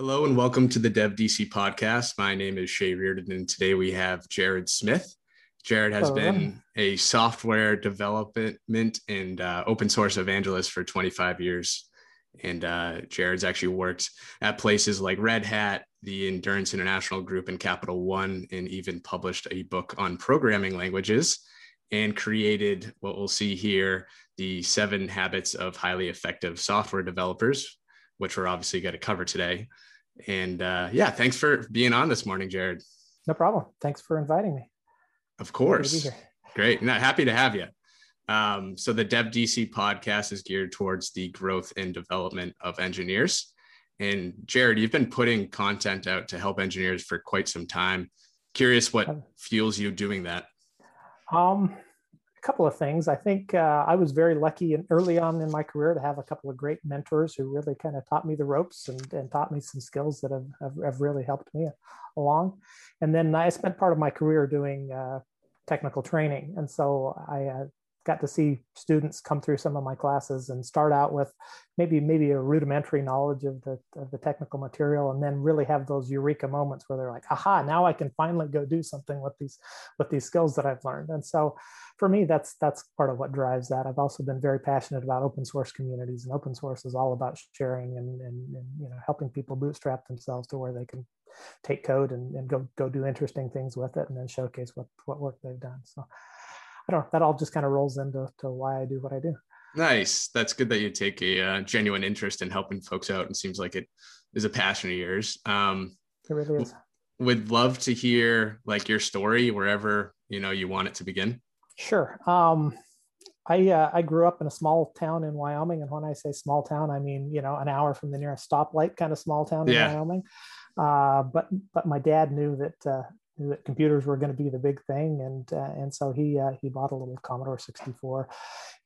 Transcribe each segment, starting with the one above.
Hello and welcome to the Dev DC podcast. My name is Shay Reardon, and today we have Jared Smith. Jared has Hello. been a software development and uh, open source evangelist for 25 years. And uh, Jared's actually worked at places like Red Hat, the Endurance International Group, and Capital One, and even published a book on programming languages and created what we'll see here the seven habits of highly effective software developers, which we're obviously going to cover today. And uh, yeah, thanks for being on this morning, Jared. No problem. Thanks for inviting me. Of Happy to be course. Great. Not happy to have you. Um, so the Dev DC podcast is geared towards the growth and development of engineers. And Jared, you've been putting content out to help engineers for quite some time. Curious what fuels you doing that. Um, a couple of things. I think uh, I was very lucky and early on in my career to have a couple of great mentors who really kind of taught me the ropes and, and taught me some skills that have, have, have really helped me along. And then I spent part of my career doing uh, technical training. And so I uh, got to see students come through some of my classes and start out with maybe maybe a rudimentary knowledge of the, of the technical material and then really have those eureka moments where they're like aha now i can finally go do something with these with these skills that i've learned. And so for me that's that's part of what drives that. I've also been very passionate about open source communities and open source is all about sharing and, and, and you know helping people bootstrap themselves to where they can take code and, and go go do interesting things with it and then showcase what what work they've done. So I don't know. That all just kind of rolls into to why I do what I do. Nice. That's good that you take a uh, genuine interest in helping folks out. And seems like it is a passion of yours. Um, It really is. would love to hear like your story wherever you know you want it to begin. Sure. Um, I uh, I grew up in a small town in Wyoming, and when I say small town, I mean you know an hour from the nearest stoplight, kind of small town in Yeah. Wyoming. Uh, but but my dad knew that uh, that computers were going to be the big thing, and uh, and so he uh, he bought a little Commodore 64,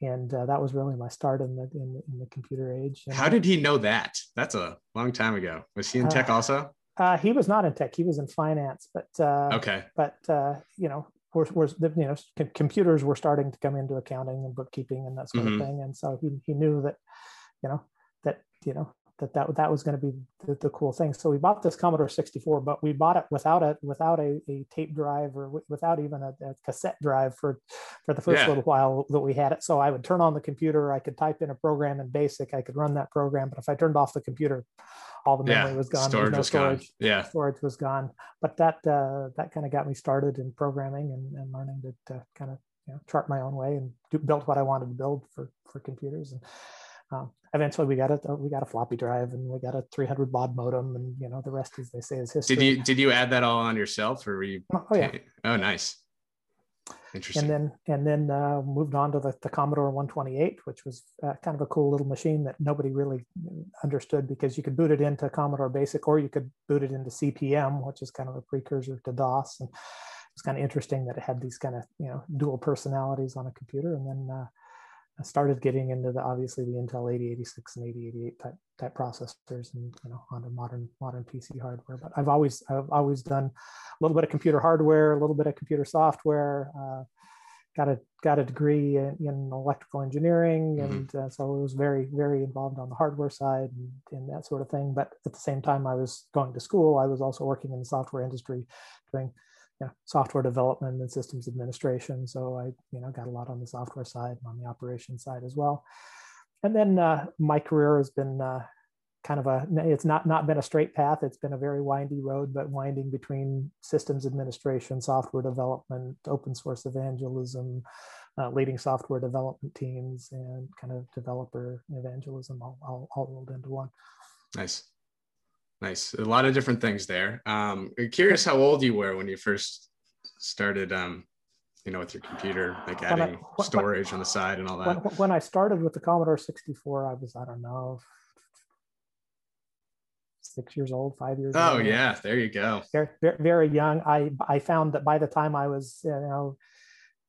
and uh, that was really my start in the in, the- in the computer age. And, How did he know that? That's a long time ago. Was he in tech Uh, also? uh, he was not in tech; he was in finance, but uh, Okay. but uh, you know we're, we're you know c- computers were starting to come into accounting and bookkeeping and that sort Mhm. of thing and so he, he knew that you know that you know that that, that was going to be the, the cool thing so we bought this commodore 64 but we bought it without a without a, a tape drive or wi- without even a, a cassette drive for for the first Yeah. little while that we had it so i would turn on the computer i could type in a program in basic i could run that program but if i turned off the computer all the memory Yeah. was gone Storage no was gone. storage Yeah. storage was gone. But that uh, that kind of got me started in programming and, and learning to, to kind of you know, chart my own way and do, build what I wanted to build for for computers. And um, eventually we got it. We got a floppy drive and we got a 300 baud modem, and you know the rest, as they say, is history. Did you did you add that all on yourself or were you? Oh yeah. Oh, nice. Interesting. and then and then uh, moved on to the, the Commodore 128, which was uh, kind of a cool little machine that nobody really understood because you could boot it into Commodore Basic or you could boot it into CP/M, which is kind of a precursor to DOS. And it's kind of interesting that it had these kind of you know dual personalities on a computer. And then uh, I started getting into the obviously the Intel 8086 and 8088 type type processors and you know onto modern modern PC hardware. But I've always I've always done a little bit of computer hardware, a little bit of computer software. Uh, got a got a degree in, in electrical engineering, Mhm. and uh, so I was very very involved on the hardware side and, and that sort of thing. But at the same time, I was going to school. I was also working in the software industry, doing software development and systems administration. So I you know got a lot on the software side and on the operations side as well. And then uh, my career has been uh, kind of a it's not not been a straight path it's been a very windy road but winding between systems administration software development open source evangelism uh, leading software development teams and kind of developer evangelism all, all, all rolled into one nice. Nice. A lot of different things there. Um, I'm curious how old you were when you first started, um, you know, with your computer, like When I- adding when- storage on the side and all that. when i started with the commodore 64 i was i don't know six years old five years Oh old yeah, there you go. very, very, very young. I I found that by the time I was you know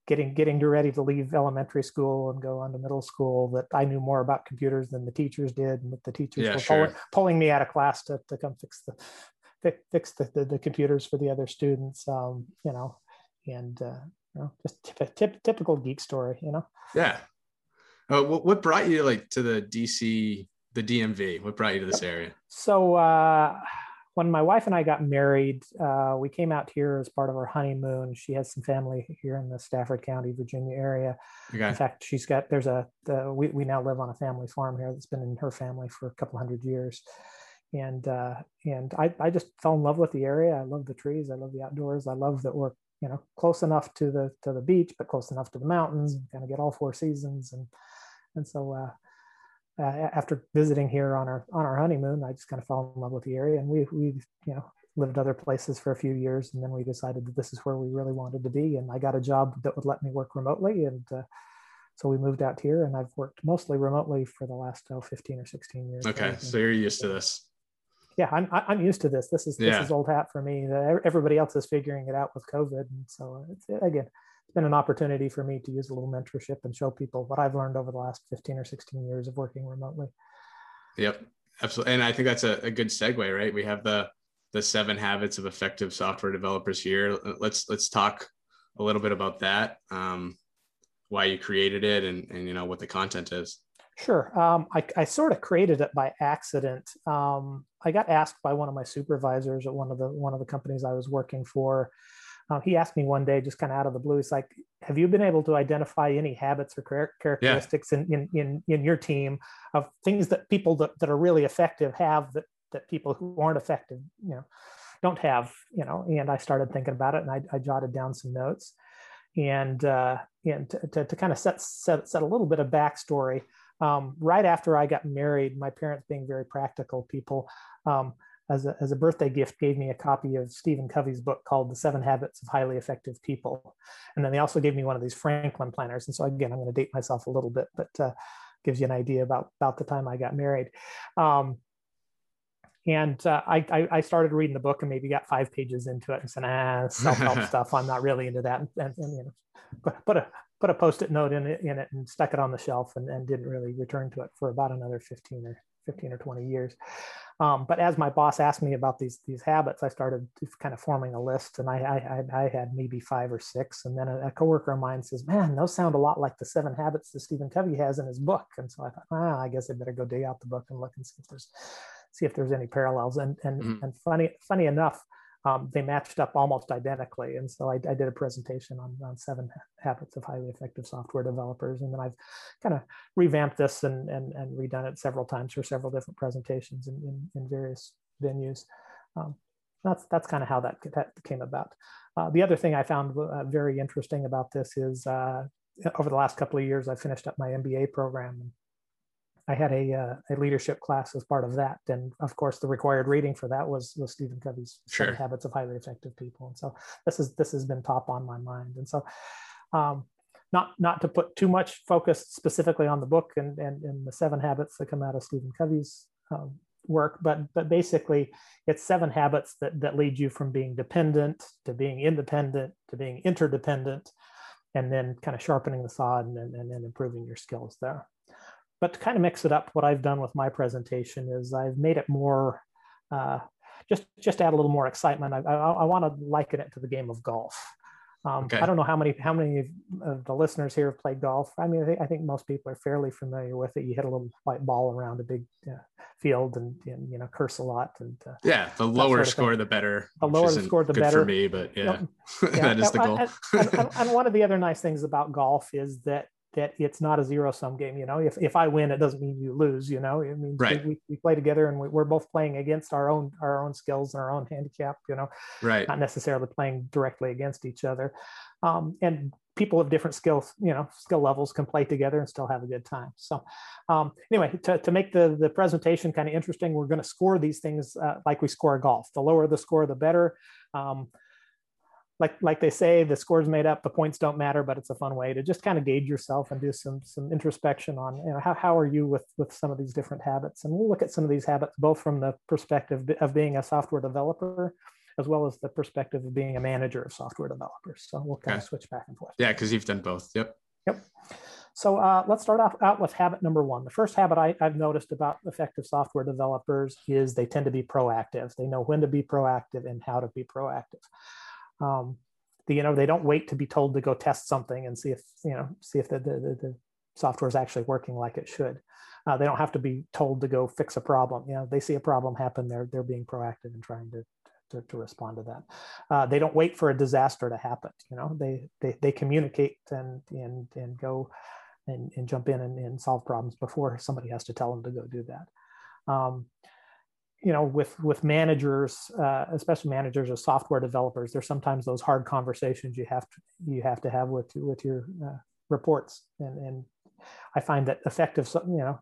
getting getting ready to leave elementary school and go on to middle school, that I knew more about computers than the teachers did, and that the teachers Yeah, were sure. pulling, pulling me out of class to, to come fix the fi- fix the, the, the computers for the other students. Um, you know, and uh, you know, just typ- typ- typical geek story. You know. Yeah. Uh, what, what brought you like to the DC the DMV? What brought you to this area? So uh, when my wife and I got married, uh, we came out here as part of our honeymoon. She has some family here in the Stafford County, Virginia area. Okay. In fact, she's got there's a the, we we now live on a family farm here that's been in her family for a couple hundred years, and uh, and I I just fell in love with the area. I love the trees. I love the outdoors. I love that we're you know close enough to the to the beach, but close enough to the mountains. And kind of get all four seasons, and and so. Uh, uh, after visiting here on our on our honeymoon, I just kind of fell in love with the area, and we we you know lived other places for a few years, and then we decided that this is where we really wanted to be. And I got a job that would let me work remotely, and uh, so we moved out here, and I've worked mostly remotely for the last oh, 15 or 16 years. Okay, so you're used to this. Yeah, I'm I'm used to this. This is this yeah. is old hat for me. Everybody else is figuring it out with COVID, and so it's again been an opportunity for me to use a little mentorship and show people what I've learned over the last 15 or 16 years of working remotely. Yep, absolutely. And I think that's a, a good segue, right? We have the the seven habits of effective software developers here. Let's let's talk a little bit about that. Um, why you created it and, and you know what the content is. Sure. Um, I, I, sort of created it by accident. Um, I got asked by one of my supervisors at one of the one of the companies I was working for uh, he asked me one day, just kind of out of the blue, he's like, "Have you been able to identify any habits or characteristics yeah. in, in, in in your team of things that people that, that are really effective have that that people who aren't effective, you know, don't have, you know?" And I started thinking about it, and I, I jotted down some notes, and uh, and to, to, to kind of set, set set a little bit of backstory. Um, right after I got married, my parents being very practical people. Um, as a, as a birthday gift gave me a copy of Stephen Covey's book called The Seven Habits of Highly Effective People. And then they also gave me one of these Franklin planners. And so again, I'm going to date myself a little bit, but uh, gives you an idea about, about the time I got married. Um, and uh, I, I, I, started reading the book and maybe got five pages into it and said, ah, self-help stuff. I'm not really into that. And, and, and you know, put a, put a post-it note in it, in it and stuck it on the shelf and, and didn't really return to it for about another 15 or 15 or 20 years. Um, but as my boss asked me about these these habits, I started kind of forming a list, and I I, I had maybe five or six, and then a, a, coworker of mine says, "Man, those sound a lot like the seven habits that Stephen Covey has in his book." And so I thought, ah, I guess I better go dig out the book and look and see if there's see if there's any parallels. And and mm-hmm. and funny funny enough, um, they matched up almost identically. And so I, I, did a presentation on, on seven habits of highly effective software developers. And then I've kind of revamped this and, and, and redone it several times for several different presentations in, in, in various venues. Um, that's, that's kind of how that, that came about. Uh, the other thing I found uh, very interesting about this is uh, over the last couple of years, I finished up my MBA program. I had a, uh, a leadership class as part of that, and of course, the required reading for that was was Stephen Covey's sure. Habits of Highly Effective People, and so this is this has been top on my mind, and so. Um, not, not to put too much focus specifically on the book and, and, and the seven habits that come out of Stephen Covey's um, work, but but basically it's seven habits that that lead you from being dependent to being independent to being interdependent, and then kind of sharpening the saw and, and, and improving your skills there. But to kind of mix it up, what I've done with my presentation is I've made it more, uh, just just add a little more excitement. I, I, I want to liken it to the game of golf. Um, okay. I don't know how many how many of the listeners here have played golf. I mean, I think, I think, most people are fairly familiar with it. You hit a little white ball around a big uh, field and, and, you know curse a lot. And uh, yeah, the lower score, the better. The lower the score, the better for me. But yeah, yeah that is the goal. and, and, and, one of the other nice things about golf is that that it's not a zero sum game. You know, if, if I win, it doesn't mean you lose. You know, it means right. we, we play together and we, are both playing against our own our own skills and our own handicap. You know, right? Not necessarily playing directly against each other. Um, and people of different skills, you know, skill levels can play together and still have a good time. So, um, anyway, to, to make the the presentation kind of interesting, we're going to score these things uh, like we score golf. The lower the score, the better. Um, like like they say, the score's made up, the points don't matter, but it's a fun way to just kind of gauge yourself and do some some introspection on you know how, how are you with with some of these different habits. And we'll look at some of these habits both from the perspective of being a software developer as well as the perspective of being a manager of software developers. So we'll kind okay. of switch back and forth. Yeah, because you've done both. Yep. Yep. So uh, let's start off out with habit number one. The first habit I, have noticed about effective software developers is they tend to be proactive. They know when to be proactive and how to be proactive um, the, you know they don't wait to be told to go test something and see if you know see if the, the, the software is actually working like it should. Uh, they don't have to be told to go fix a problem. You know, they see a problem happen, they're they're being proactive and trying to to, to respond to that. Uh, they don't wait for a disaster to happen. You know, they they, they communicate and and and go and, and jump in and, and solve problems before somebody has to tell them to go do that. Um, you know, with with managers, uh, especially managers or software developers, there's sometimes those hard conversations you have to you have to have with with your uh, reports, and and I find that effective, you know,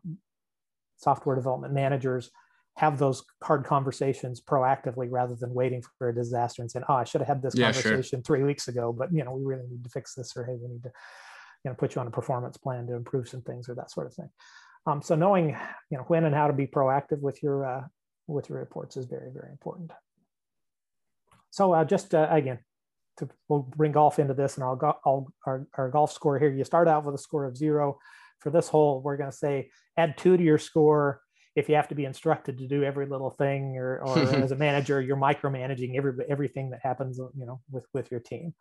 software development managers have those hard conversations proactively rather than waiting for a disaster and saying, "Oh, I should have had this yeah, conversation sure. three weeks ago," but you know, we really need to fix this, or hey, we need to, you know, put you on a performance plan to improve some things or that sort of thing. Um, so knowing, you know, when and how to be proactive with your uh, with your reports is very, very important. So uh, just uh, again, to, we'll bring golf into this, and I'll, go, I'll our, our golf score here. You start out with a score of zero. For this hole, we're going to say add two to your score if you have to be instructed to do every little thing or, or as a manager you're micromanaging every everything that happens you know with with your team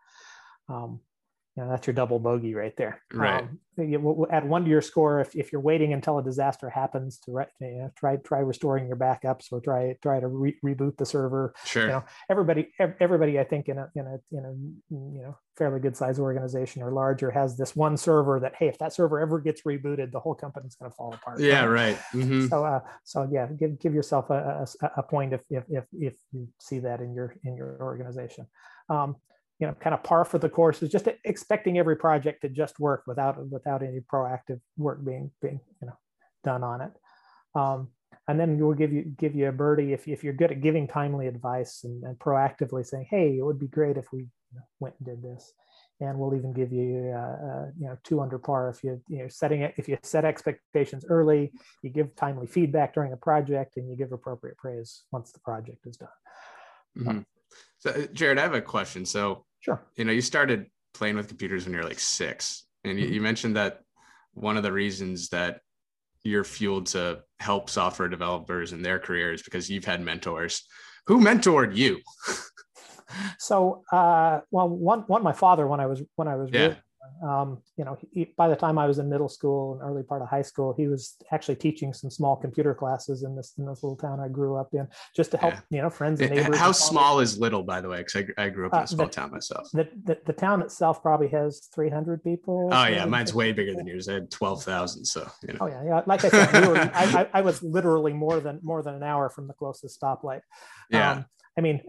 um, you know, that's your double bogey right there. Right. Um, you add one to your score if, if you're waiting until a disaster happens to re- you know, try try restoring your backups or try try to re- reboot the server. Sure. You know, everybody everybody I think in a in a in a you know fairly good size organization or larger has this one server that hey if that server ever gets rebooted the whole company's going to fall apart. Yeah. Right. Mm-hmm. So uh, so yeah, give give yourself a, a, a point if, if if if you see that in your in your organization. Um, you know kind of par for the course is just expecting every project to just work without without any proactive work being being you know done on it. Um, and then we'll give you give you a birdie if, if you're good at giving timely advice and, and proactively saying hey it would be great if we went and did this. And we'll even give you uh, uh, you know two under par if you you know setting it if you set expectations early you give timely feedback during the project and you give appropriate praise once the project is done. Mm-hmm. So jared i have a question so Sure. You know, you started playing with computers when you're like six, and you, mm-hmm. you mentioned that one of the reasons that you're fueled to help software developers in their careers because you've had mentors. Who mentored you? so, uh, well, one, one, my father when I was when I was yeah. Um, you know, he, by the time I was in middle school and early part of high school, he was actually teaching some small computer classes in this in this little town I grew up in, just to help yeah. you know friends and neighbors. How small is Little, by the way? Because I, I grew up in a uh, small the, town myself. The, the, the town itself probably has 300 people. Oh yeah, mine's way bigger than yours. I had 12,000. So you know. Oh yeah, yeah. Like I said, we were, I, I, I, was literally more than more than an hour from the closest stoplight. Yeah. Um, I mean,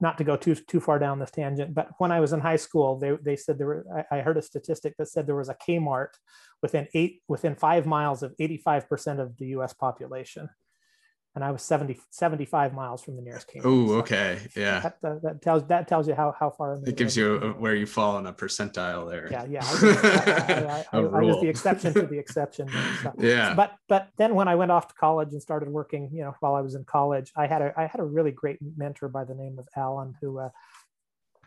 not to go too too far down this tangent, but when I was in high school, they they said there were I, heard a statistic that said there was a Kmart within eight within five miles of 85% of the US population and I was 70, 75 miles from the nearest Kmart. Oh, so okay, yeah. That, that, that, tells that tells you how how far. it gives you a, where you fall in a percentile there. Yeah, yeah. I was, I, I, I was the exception to the exception. Yeah. But but then when I went off to college and started working, you know, while I was in college, I had a I had a really great mentor by the name of Alan who. Uh,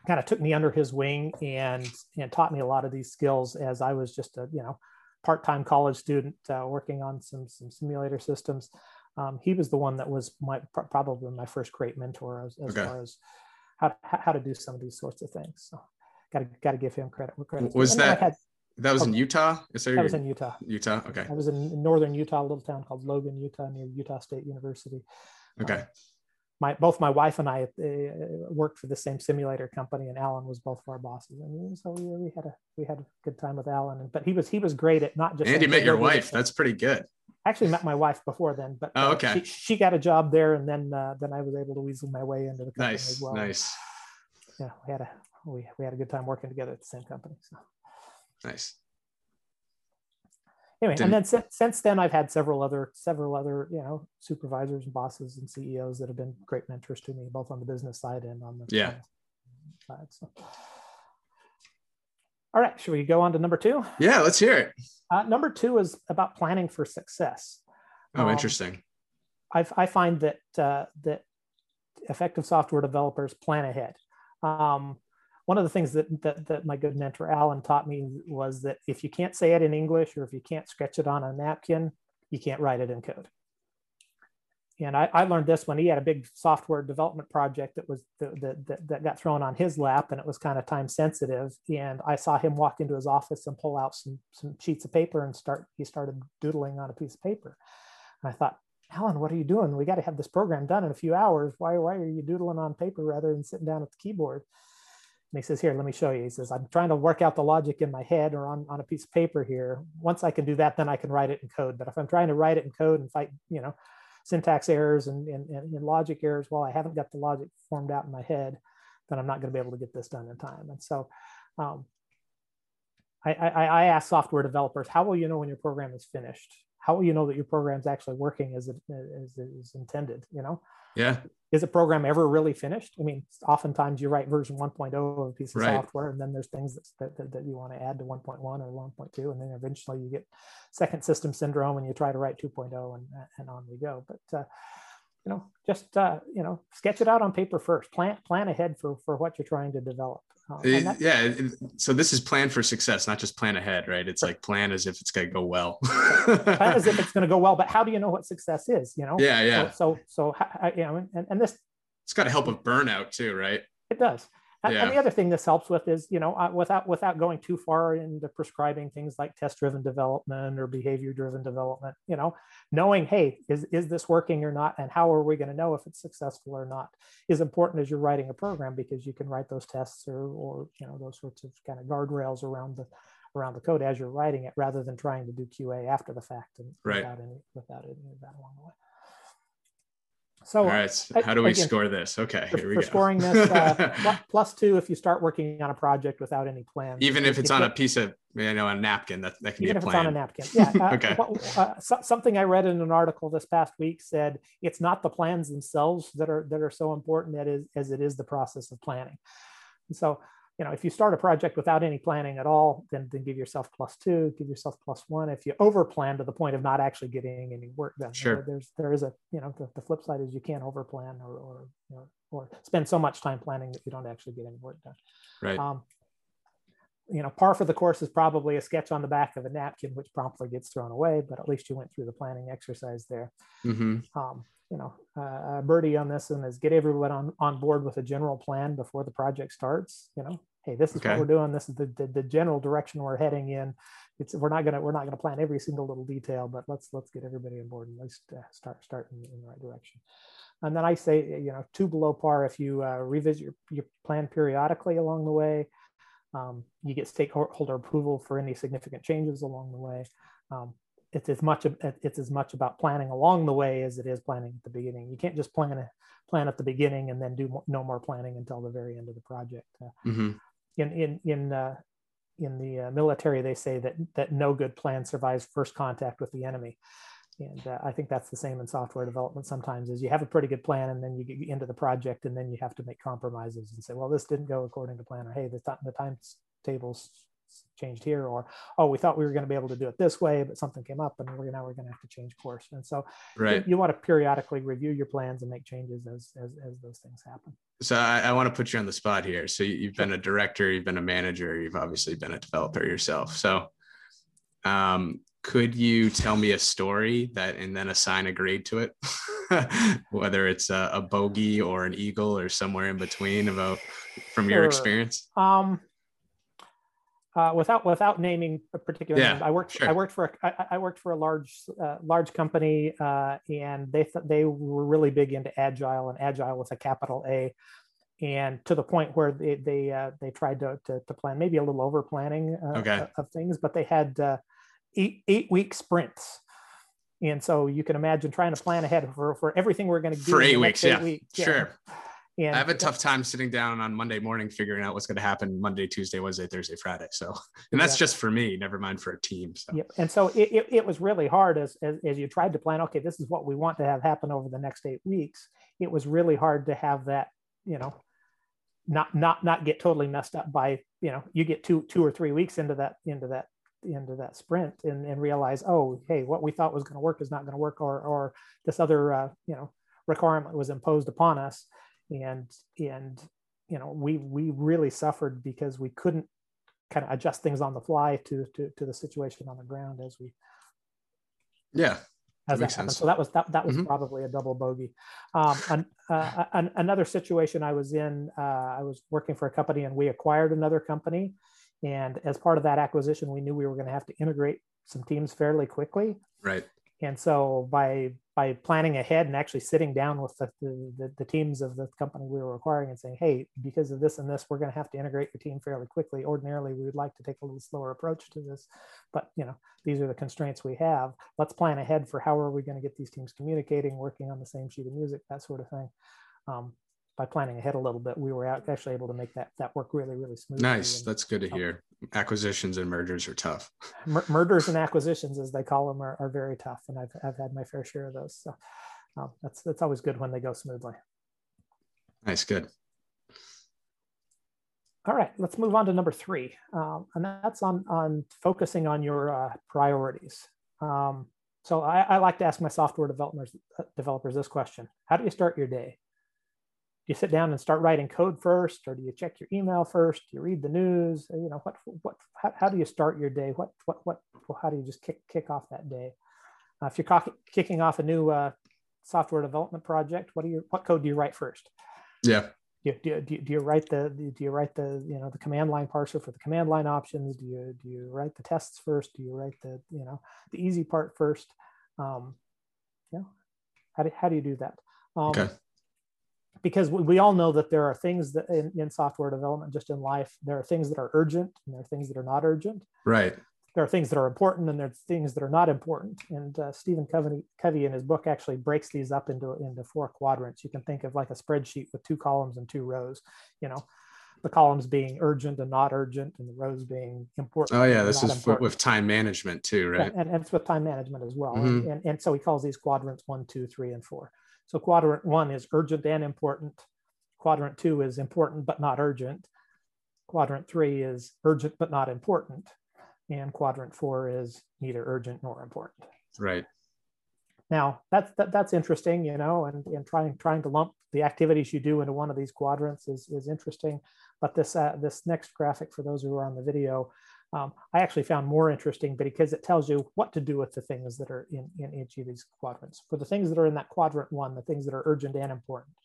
kind of took me under his wing and and taught me a lot of these skills as I was just a you know part-time college student uh, working on some some simulator systems um, he was the one that was my probably my first great mentor as, as okay. far as how, how to do some of these sorts of things. So got to got to give him credit. credit was that had, that was in Utah? Is there that was in Utah. Utah. Okay. I was in northern Utah, a little town called Logan, Utah, near Utah State University. Okay. Um, my both my wife and I uh, worked for the same simulator company, and Alan was both of our bosses, and so we, we had a we had a good time with Alan. But he was he was great at not just. And you met your wife. That's pretty good. I actually met my wife before then, but oh, okay. Uh, she, she, got a job there, and then uh, then I was able to weasel my way into the company nice, as well. Nice. Yeah, we had a we, we had a good time working together at the same company. So. Nice. Anyway, Didn't... and then since, since then, I've had several other several other you know supervisors and bosses and CEOs that have been great mentors to me, both on the business side and on the yeah side. So. All right, should we go on to number two? Yeah, let's hear it. Uh, number two is about planning for success. Oh, um, interesting. I, I find that uh, that effective software developers plan ahead. Um, one of the things that, that, that my good mentor Alan taught me was that if you can't say it in English or if you can't sketch it on a napkin, you can't write it in code. and I, I, learned this when he had a big software development project that was that, that, that got thrown on his lap and it was kind of time sensitive. And i saw him walk into his office and pull out some some sheets of paper and start he started doodling on a piece of paper. And i thought alan what are you doing? We got to have this program done in a few hours. Why why are you doodling on paper rather than sitting down at the keyboard and he says, Here, let me show you. He says, I'm trying to work out the logic in my head or on, on a piece of paper here. Once I can do that, then I can write it in code. But if I'm trying to write it in code and fight, you know, syntax errors and, and, and logic errors, well, I haven't got the logic formed out in my head, then I'm not going to be able to get this done in time. And so um, I, I, I ask software developers, how will you know when your program is finished? How will you know that your program is actually working as it is intended? You know, yeah. Is a program ever really finished? I mean, oftentimes you write version 1.0 of a piece of right. software, and then there's things that, that, that you want to add to 1.1 or 1.2, and then eventually you get second system syndrome and you try to write 2.0 and, and on we go. But uh, you know, just uh, you know, sketch it out on paper first. Plan plan ahead for for what you're trying to develop. Oh, it, yeah. So this is plan for success, not just plan ahead, right? It's like plan as if it's going to go well. plan as if it's going to go well, but how do you know what success is? You know? Yeah, yeah. So, so, so you know, and, and this. It's got to help with burnout too, right? It does. And, yeah. and the other thing this helps with is, you know, without without going too far into prescribing things like test-driven development or behavior-driven development, you know, knowing, hey, is is this working or not, and how are we going to know if it's successful or not, is important as you're writing a program because you can write those tests or or you know those sorts of kind of guardrails around the around the code as you're writing it, rather than trying to do QA after the fact and right. without any without any of that along the way. So, all right, how do we again, score this? Okay, for, here we for go. scoring this, uh, plus two if you start working on a project without any plan. Even if it's on a piece of, you know, a napkin, that, that can even be a if plan. it's on a napkin. Yeah. Uh, okay. What, uh, so, something I read in an article this past week said it's not the plans themselves that are that are so important that is as it is the process of planning. And so you know, if you start a project without any planning at all, then, then give yourself plus two, give yourself plus one. If you over plan to the point of not actually getting any work done, sure. there's there is a you know the, the flip side is you can't over plan or or you know, or spend so much time planning that you don't actually get any work done. Right. Um, you know, par for the course is probably a sketch on the back of a napkin, which promptly gets thrown away, but at least you went through the planning exercise there. Mm-hmm. Um, you know, uh, birdie on this one is get everyone on, on board with a general plan before the project starts. You know, hey, this is okay. what we're doing. This is the, the, the, general direction we're heading in. It's we're not gonna we're not gonna plan every single little detail, but let's let's get everybody on board and let's uh, start start in, in, the right direction. And then I say, you know, two below par if you uh, revisit your, your plan periodically along the way. Um, you get stakeholder approval for any significant changes along the way. Um, it's as much it's as much about planning along the way as it is planning at the beginning. You can't just plan a plan at the beginning and then do no more planning until the very end of the project. Uh, mm-hmm. In in in uh, in the uh, military, they say that that no good plan survives first contact with the enemy, and uh, I think that's the same in software development. Sometimes is you have a pretty good plan and then you get into the project and then you have to make compromises and say, well, this didn't go according to plan, or hey, the, th- the time tables changed here or oh we thought we were going to be able to do it this way but something came up and we're now we're going to have to change course. And so right. you, you want to periodically review your plans and make changes as as, as those things happen. So I, I, want to put you on the spot here. So you've been a director you've been a manager you've obviously been a developer yourself. So um, could you tell me a story that and then assign a grade to it? Whether it's a, a, bogey or an eagle or somewhere in between about from sure. your experience? Um uh, without without naming a particular yeah, name, I worked sure. I worked for a, I, I worked for a large uh, large company, uh, and they th- they were really big into agile and agile with a capital A, and to the point where they they uh, they tried to, to, to plan maybe a little over planning uh, okay. of things, but they had uh, eight eight week sprints. And so you can imagine trying to plan ahead for, for everything we're going to do for eight weeks. Eight yeah. Week. yeah, sure. I have a tough time sitting down on Monday morning figuring out what's going to happen Monday, Tuesday, Wednesday, Thursday, Friday. So, and that's yeah. just for me, never mind for a team. So. Yep. And so it, it, it was really hard as, as, as you tried to plan, okay, this is what we want to have happen over the next eight weeks. It was really hard to have that, you know, not, not, not get totally messed up by, you know, you get two, two or three weeks into that, into that, into that sprint and, and realize, oh, hey, what we thought was going to work is not going to work or, or this other, uh, you know, requirement was imposed upon us and and you know we we really suffered because we couldn't kind of adjust things on the fly to to, to the situation on the ground as we yeah as that, that happened. So that was that that was mm-hmm. probably a double bogey. Um, an, uh, an, another situation I was in, uh, I was working for a company and we acquired another company, and as part of that acquisition, we knew we were going to have to integrate some teams fairly quickly. Right. And so by by planning ahead and actually sitting down with the, the, the, teams of the company we were acquiring and saying, hey, because of this and this, we're going to have to integrate your team fairly quickly. Ordinarily, we would like to take a little slower approach to this, but you know, these are the constraints we have. Let's plan ahead for how are we going to get these teams communicating, working on the same sheet of music, that sort of thing. Um, by planning ahead a little bit, we were actually able to make that that work really, really smooth. Nice. And, That's good to hear. Acquisitions and mergers are tough. Mer- mergers and acquisitions, as they call them, are, are very tough, and I've I've had my fair share of those. So um, that's that's always good when they go smoothly. Nice. Good. All right, let's move on to number three, um, and that's on on focusing on your uh, priorities. Um, so I, I, like to ask my software developers developers this question: How do you start your day? Do you sit down and start writing code first or do you check your email first? Do you read the news? You know what what how, how do you start your day? What what what how do you just kick kick off that day? Uh, if you're kicking off a new uh, software development project what do you what code do you write first? Yeah. Do, do, do, do you write the do you write the you know the command line parser for the command line options? Do you do you write the tests first? Do you write the you know the easy part first? Um you know how do, how do you do that? Um, okay because we all know that there are things that in, in, software development, just in life, there are things that are urgent and there are things that are not urgent. Right. There are things that are important and there are things that are not important. And uh, Stephen Covey, Covey in his book actually breaks these up into, into four quadrants. You can think of like a spreadsheet with two columns and two rows, you know, the columns being urgent and not urgent and the rows being important. Oh yeah, this is important. with time management too, right? And, and, it's with time management as well. Mm-hmm. And, and, and so he calls these quadrants one, two, three, and four. So quadrant one is urgent and important. Quadrant two is important but not urgent. Quadrant three is urgent but not important. And quadrant four is neither urgent nor important. Right. Now that's that, that's interesting, you know, and, and trying trying to lump the activities you do into one of these quadrants is, is interesting. But this uh, this next graphic for those who are on the video um, I actually found more interesting because it tells you what to do with the things that are in, in each of these quadrants. For the things that are in that quadrant one, the things that are urgent and important,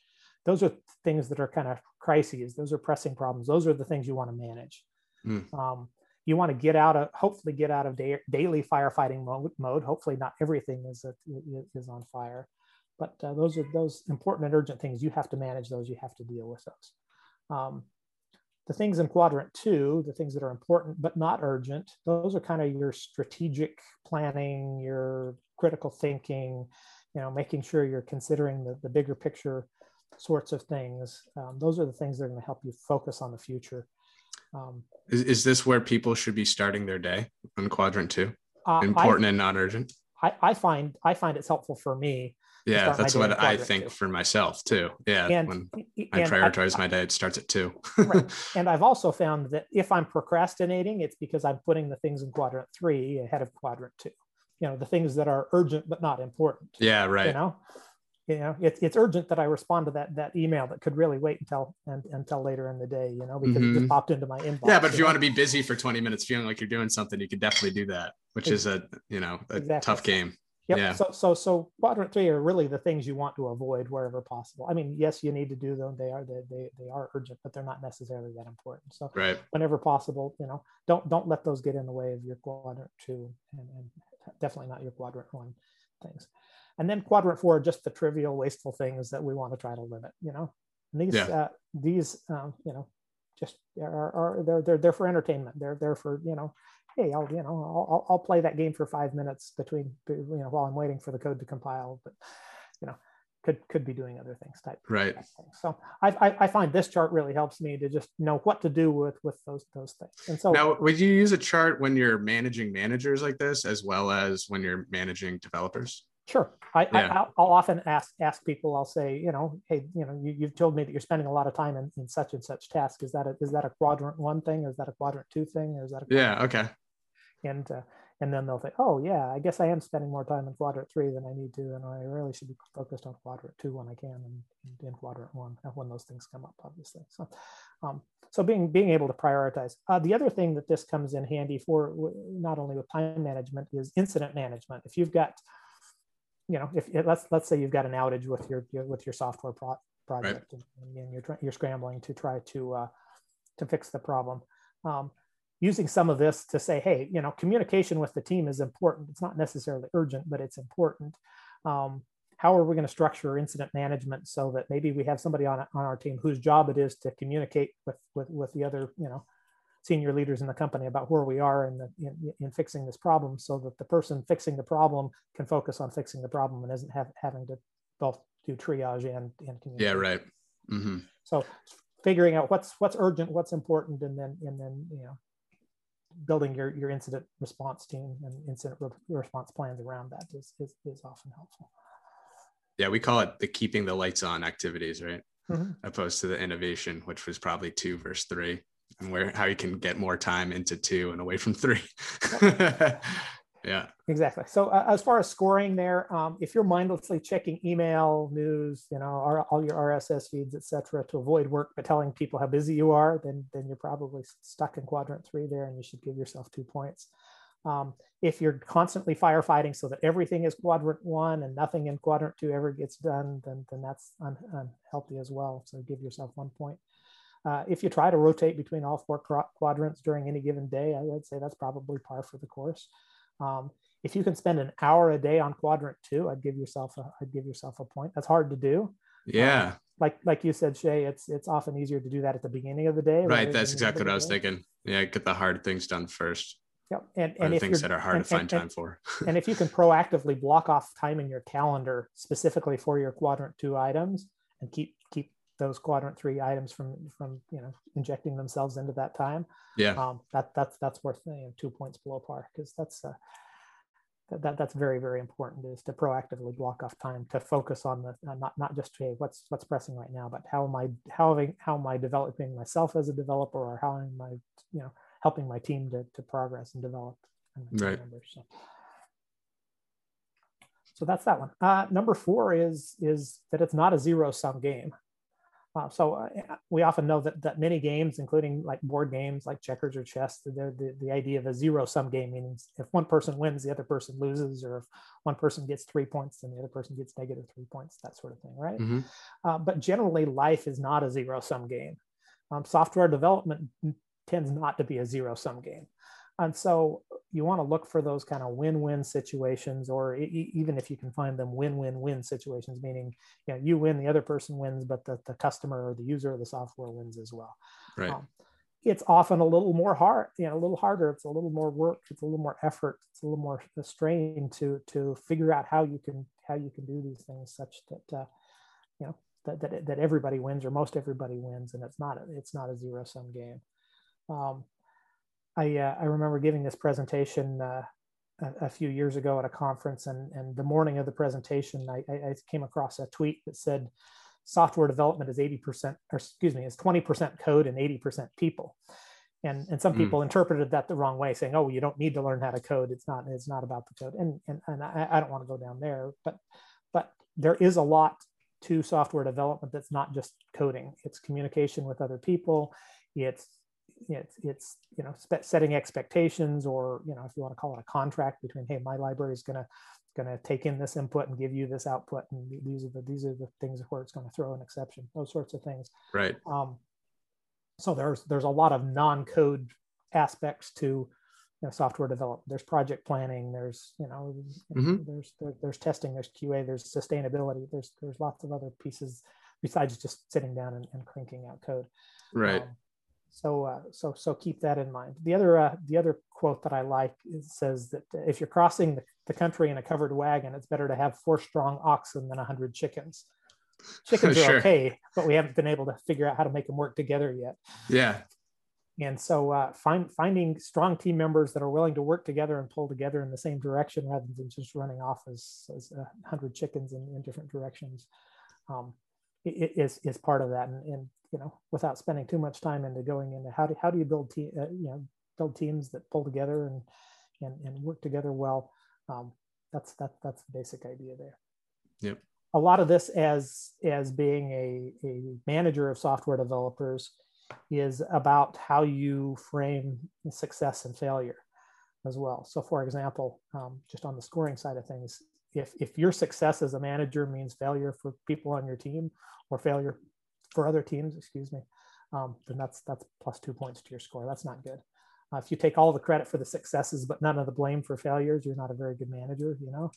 those are things that are kind of crises. Those are pressing problems. Those are the things you want to manage. Mm. Um, you want to get out of, hopefully get out of da- daily firefighting mode, mode. Hopefully not everything is, a, is on fire, but uh, those are those important and urgent things. You have to manage those. You have to deal with those. Um, the things in quadrant two, the things that are important but not urgent, those are kind of your strategic planning, your critical thinking, you know, making sure you're considering the, the bigger picture sorts of things. Um, those are the things that are going to help you focus on the future. Um, is, is this where people should be starting their day on quadrant two? Uh, important I, and not urgent? I, I find I find it's helpful for me yeah that's what i think two. for myself too yeah and, when i prioritize I, my day it starts at two right. and i've also found that if i'm procrastinating it's because i'm putting the things in quadrant three ahead of quadrant two you know the things that are urgent but not important yeah right you know you know it's, it's urgent that i respond to that that email that could really wait until and, until later in the day you know because mm-hmm. it just mm-hmm. popped into my inbox yeah but if you, know? want to be busy for 20 minutes feeling like you're doing something you could definitely do that which is a you know a exactly. tough game Yep. Yeah. So so so quadrant three are really the things you want to avoid wherever possible. I mean, yes, you need to do them. They are they they, they are urgent, but they're not necessarily that important. So right. whenever possible, you know, don't don't let those get in the way of your quadrant two and, and definitely not your quadrant one things. And then quadrant four, are just the trivial, wasteful things that we want to try to limit. You know, and these yeah. uh, these um, you know just are, are they're they're there for entertainment. They're they're for you know hey, I'll you know I'll, I'll play that game for five minutes between you know while I'm waiting for the code to compile, but you know could could be doing other things type. Right. So I, I, I find this chart really helps me to just know what to do with with those those things. And so now, would you use a chart when you're managing managers like this, as well as when you're managing developers? Sure. I, yeah. I, will often ask ask people. I'll say, you know, hey, you know, you, have told me that you're spending a lot of time in, in such and such task. Is that a, is that a quadrant one thing, or is that a quadrant two thing, or is that a yeah? Okay and uh, and then they'll say, oh yeah, I guess I am spending more time in quadrant three than I need to, and I really should be focused on quadrant two when I can, and, and in quadrant one when those things come up, obviously. So, um, so being being able to prioritize. Uh, the other thing that this comes in handy for, not only with time management, is incident management. If you've got you know, if let's let's say you've got an outage with your, your with your software pro- project, right. and, and, you're you're scrambling to try to uh, to fix the problem. Um, using some of this to say, hey, you know, communication with the team is important. It's not necessarily urgent, but it's important. Um, how are we going to structure incident management so that maybe we have somebody on, on our team whose job it is to communicate with, with, with the other, you know, senior leaders in the company about where we are in, the, in, in, fixing this problem so that the person fixing the problem can focus on fixing the problem and isn't have, having to both do triage and, and communicate. Yeah, right. Mm-hmm. So figuring out what's what's urgent, what's important, and then and then you know building your, your incident response team and incident re- response plans around that is, is, is often helpful. Yeah, we call it the keeping the lights on activities, right? Mm-hmm. Opposed to the innovation, which was probably two versus three, and where how you can get more time into two and away from three. yeah. Exactly. So uh, as far as scoring there um, if you're mindlessly checking email news you know all your rss feeds etc to avoid work but telling people how busy you are then then you're probably stuck in quadrant three there and you should give yourself two points. Um, if you're constantly firefighting so that everything is quadrant one and nothing in quadrant two ever gets done then then that's un- unhealthy as well. So give yourself one point. Uh, if you try to rotate between all four quadrants during any given day, I would say that's probably par for the course. Um, if you can spend an hour a day on quadrant two, I'd give yourself a, I'd give yourself a point. That's hard to do. Yeah. Um, like like you said, Shay, it's it's often easier to do that at the beginning of the day. Right. That's exactly what I was day. thinking. Yeah, get the hard things done first. Yep. And, and the things that are hard and, to find and, time for. and if you can proactively block off time in your calendar specifically for your quadrant two items and keep keep those quadrant three items from from you know injecting themselves into that time. Yeah. Um, that that's that's worth you know, two points below par because that's uh, that, that that's very very important is to proactively block off time to focus on the uh, not not just hey what's what's pressing right now but how am i how am I, how am i developing myself as a developer or how am i you know helping my team to, to progress and develop and right. so. so that's that one. Uh, number four is is that it's not a zero sum game uh, so uh, we often know that, that many games, including like board games like checkers or chess, the, the idea of a zero sum game, meaning if one person wins, the other person loses, or if one person gets three points, then the other person gets negative three points, that sort of thing, right? Mm-hmm. Uh, but generally, life is not a zero sum game. Um, software development tends not to be a zero sum game. And so you want to look for those kind of win-win situations, or e- even if you can find them win-win-win situations, meaning you know you win, the other person wins, but the, the customer or the user of the software wins as well. Right. Um, it's often a little more hard, you know, a little harder. It's a little more work. It's a little more effort. It's a little more strain to to figure out how you can how you can do these things such that uh, you know that, that that everybody wins or most everybody wins, and it's not a, it's not a zero sum game. Um, I, uh, I remember giving this presentation uh, a, a, few years ago at a conference, and, and the morning of the presentation, I, I, came across a tweet that said software development is 80%, or excuse me, is 20% code and 80% people. And, and some mm. people interpreted that the wrong way, saying, "Oh, you don't need to learn how to code. It's not it's not about the code." And and, and I, I don't want to go down there, but but there is a lot to software development that's not just coding. It's communication with other people. It's it's it's you know setting expectations or you know if you want to call it a contract between hey my library is going to going to take in this input and give you this output and these are the these are the things where it's going to throw an exception those sorts of things. Right. Um, so there's there's a lot of non-code aspects to you know, software development there's project planning there's you know, mm-hmm. there's there, there's testing there's qa there's sustainability there's there's lots of other pieces besides just sitting down and, and cranking out code. Right. Um, so, uh, so, so keep that in mind. The other, uh, the other quote that I like says that if you're crossing the, the, country in a covered wagon, it's better to have four strong oxen than a hundred chickens. Chickens are sure. okay, but we haven't been able to figure out how to make them work together yet. Yeah. And so, uh, find, finding strong team members that are willing to work together and pull together in the same direction rather than just running off as, as a hundred chickens in, in different directions um, is, is part of that. And, and you know, without spending too much time into going into how do how do you build te- uh, you know build teams that pull together and and, and work together well. Um, that's that that's the basic idea there. Yep. A lot of this as as being a, a manager of software developers is about how you frame success and failure as well. So, for example, um, just on the scoring side of things, if if your success as a manager means failure for people on your team or failure for other teams, excuse me, um, then that's that's plus two points to your score. That's not good. Uh, if you take all the credit for the successes but none of the blame for failures, you're not a very good manager. You know,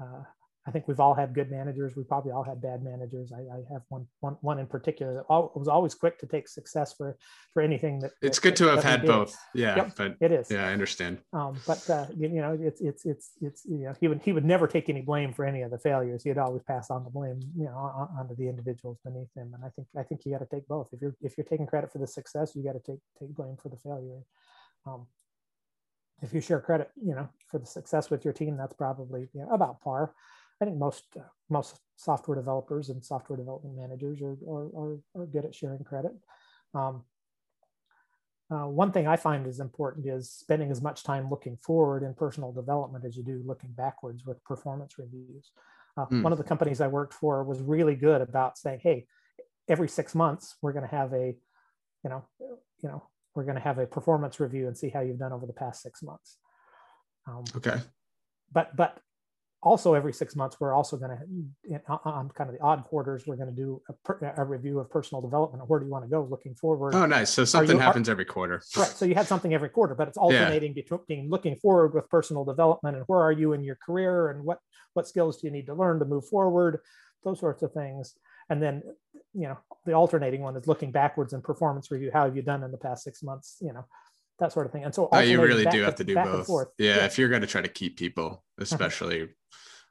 uh, I think we've all had good managers. We probably all had bad managers. I, I have one, one, one in particular that was always quick to take success for, for anything that. It's that, good to have had both. Yeah, yep, but it is. Yeah, I understand. Um, but uh, you, you, know, it's it's it's it's you know he would he would never take any blame for any of the failures. He'd always pass on the blame, you know, on, onto the individuals beneath him. And I think I think you got to take both. If you're if you're taking credit for the success, you got to take take blame for the failure. Um, if you share credit, you know, for the success with your team, that's probably you know, about par. I think most uh, most software developers and software development managers are are, are, are good at sharing credit. Um, uh, one thing I find is important is spending as much time looking forward in personal development as you do looking backwards with performance reviews. Uh, mm. One of the companies I worked for was really good about saying, "Hey, every six months we're going to have a, you know, you know, we're going to have a performance review and see how you've done over the past six months." Um, okay. But but also every six months we're also going to on kind of the odd quarters we're going to do a, a, review of personal development. Where do you want to go? Looking forward. Oh nice. So something you, happens are, every quarter. Right. So you had something every quarter but it's alternating yeah. between looking forward with personal development and where are you in your career and what what skills do you need to learn to move forward? Those sorts of things. And then you know the alternating one is looking backwards and performance review. How have you done in the past six months? You know that sort of thing. And so oh, you really do have to do both. yeah, yeah, if you're going to try to keep people especially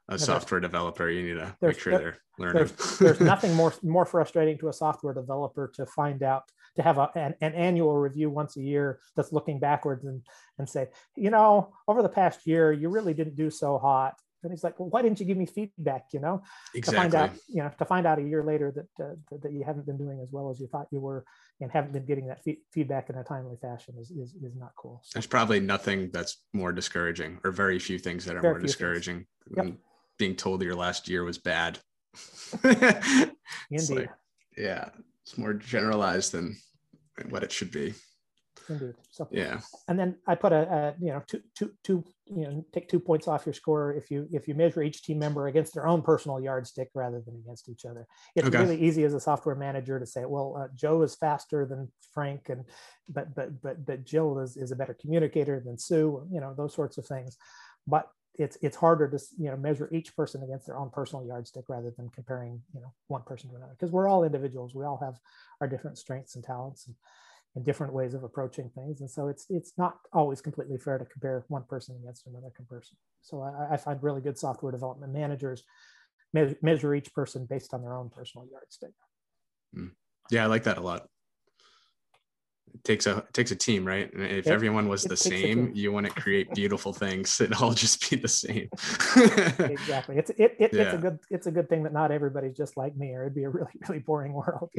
a software developer, you need to make sure they're learning. There's, there's, nothing more more frustrating to a software developer to find out to have a, an, an, annual review once a year that's looking backwards and and say, you know, over the past year, you really didn't do so hot. And he's like, well, why didn't you give me feedback? You know, exactly. to find out, you know, to find out a year later that uh, that you haven't been doing as well as you thought you were, and haven't been getting that feedback in a timely fashion is, is, is not cool. So, There's probably nothing that's more discouraging, or very few things that are more discouraging. Yep being told your last year was bad. Indeed. Like, yeah, it's more generalized than what it should be. Indeed. So yeah. And then I put a, a, you know two two two you know take two points off your score if you if you measure each team member against their own personal yardstick rather than against each other. It's okay. really easy as a software manager to say, well, uh, Joe is faster than Frank, and but but but but Jill is is a better communicator than Sue. You know those sorts of things. But it's it's harder to you know measure each person against their own personal yardstick rather than comparing you know one person to another because we're all individuals we all have our different strengths and talents and, and different ways of approaching things and so it's it's not always completely fair to compare one person against another person so i, I find really good software development managers me- measure each person based on their own personal yardstick hmm. yeah i like that a lot it takes a it takes a team, right? And if everyone was the same, you want to create beautiful things. It all just be the same. exactly. It's it, it yeah. it's a good it's a good thing that not everybody's just like me, or it'd be a really really boring world.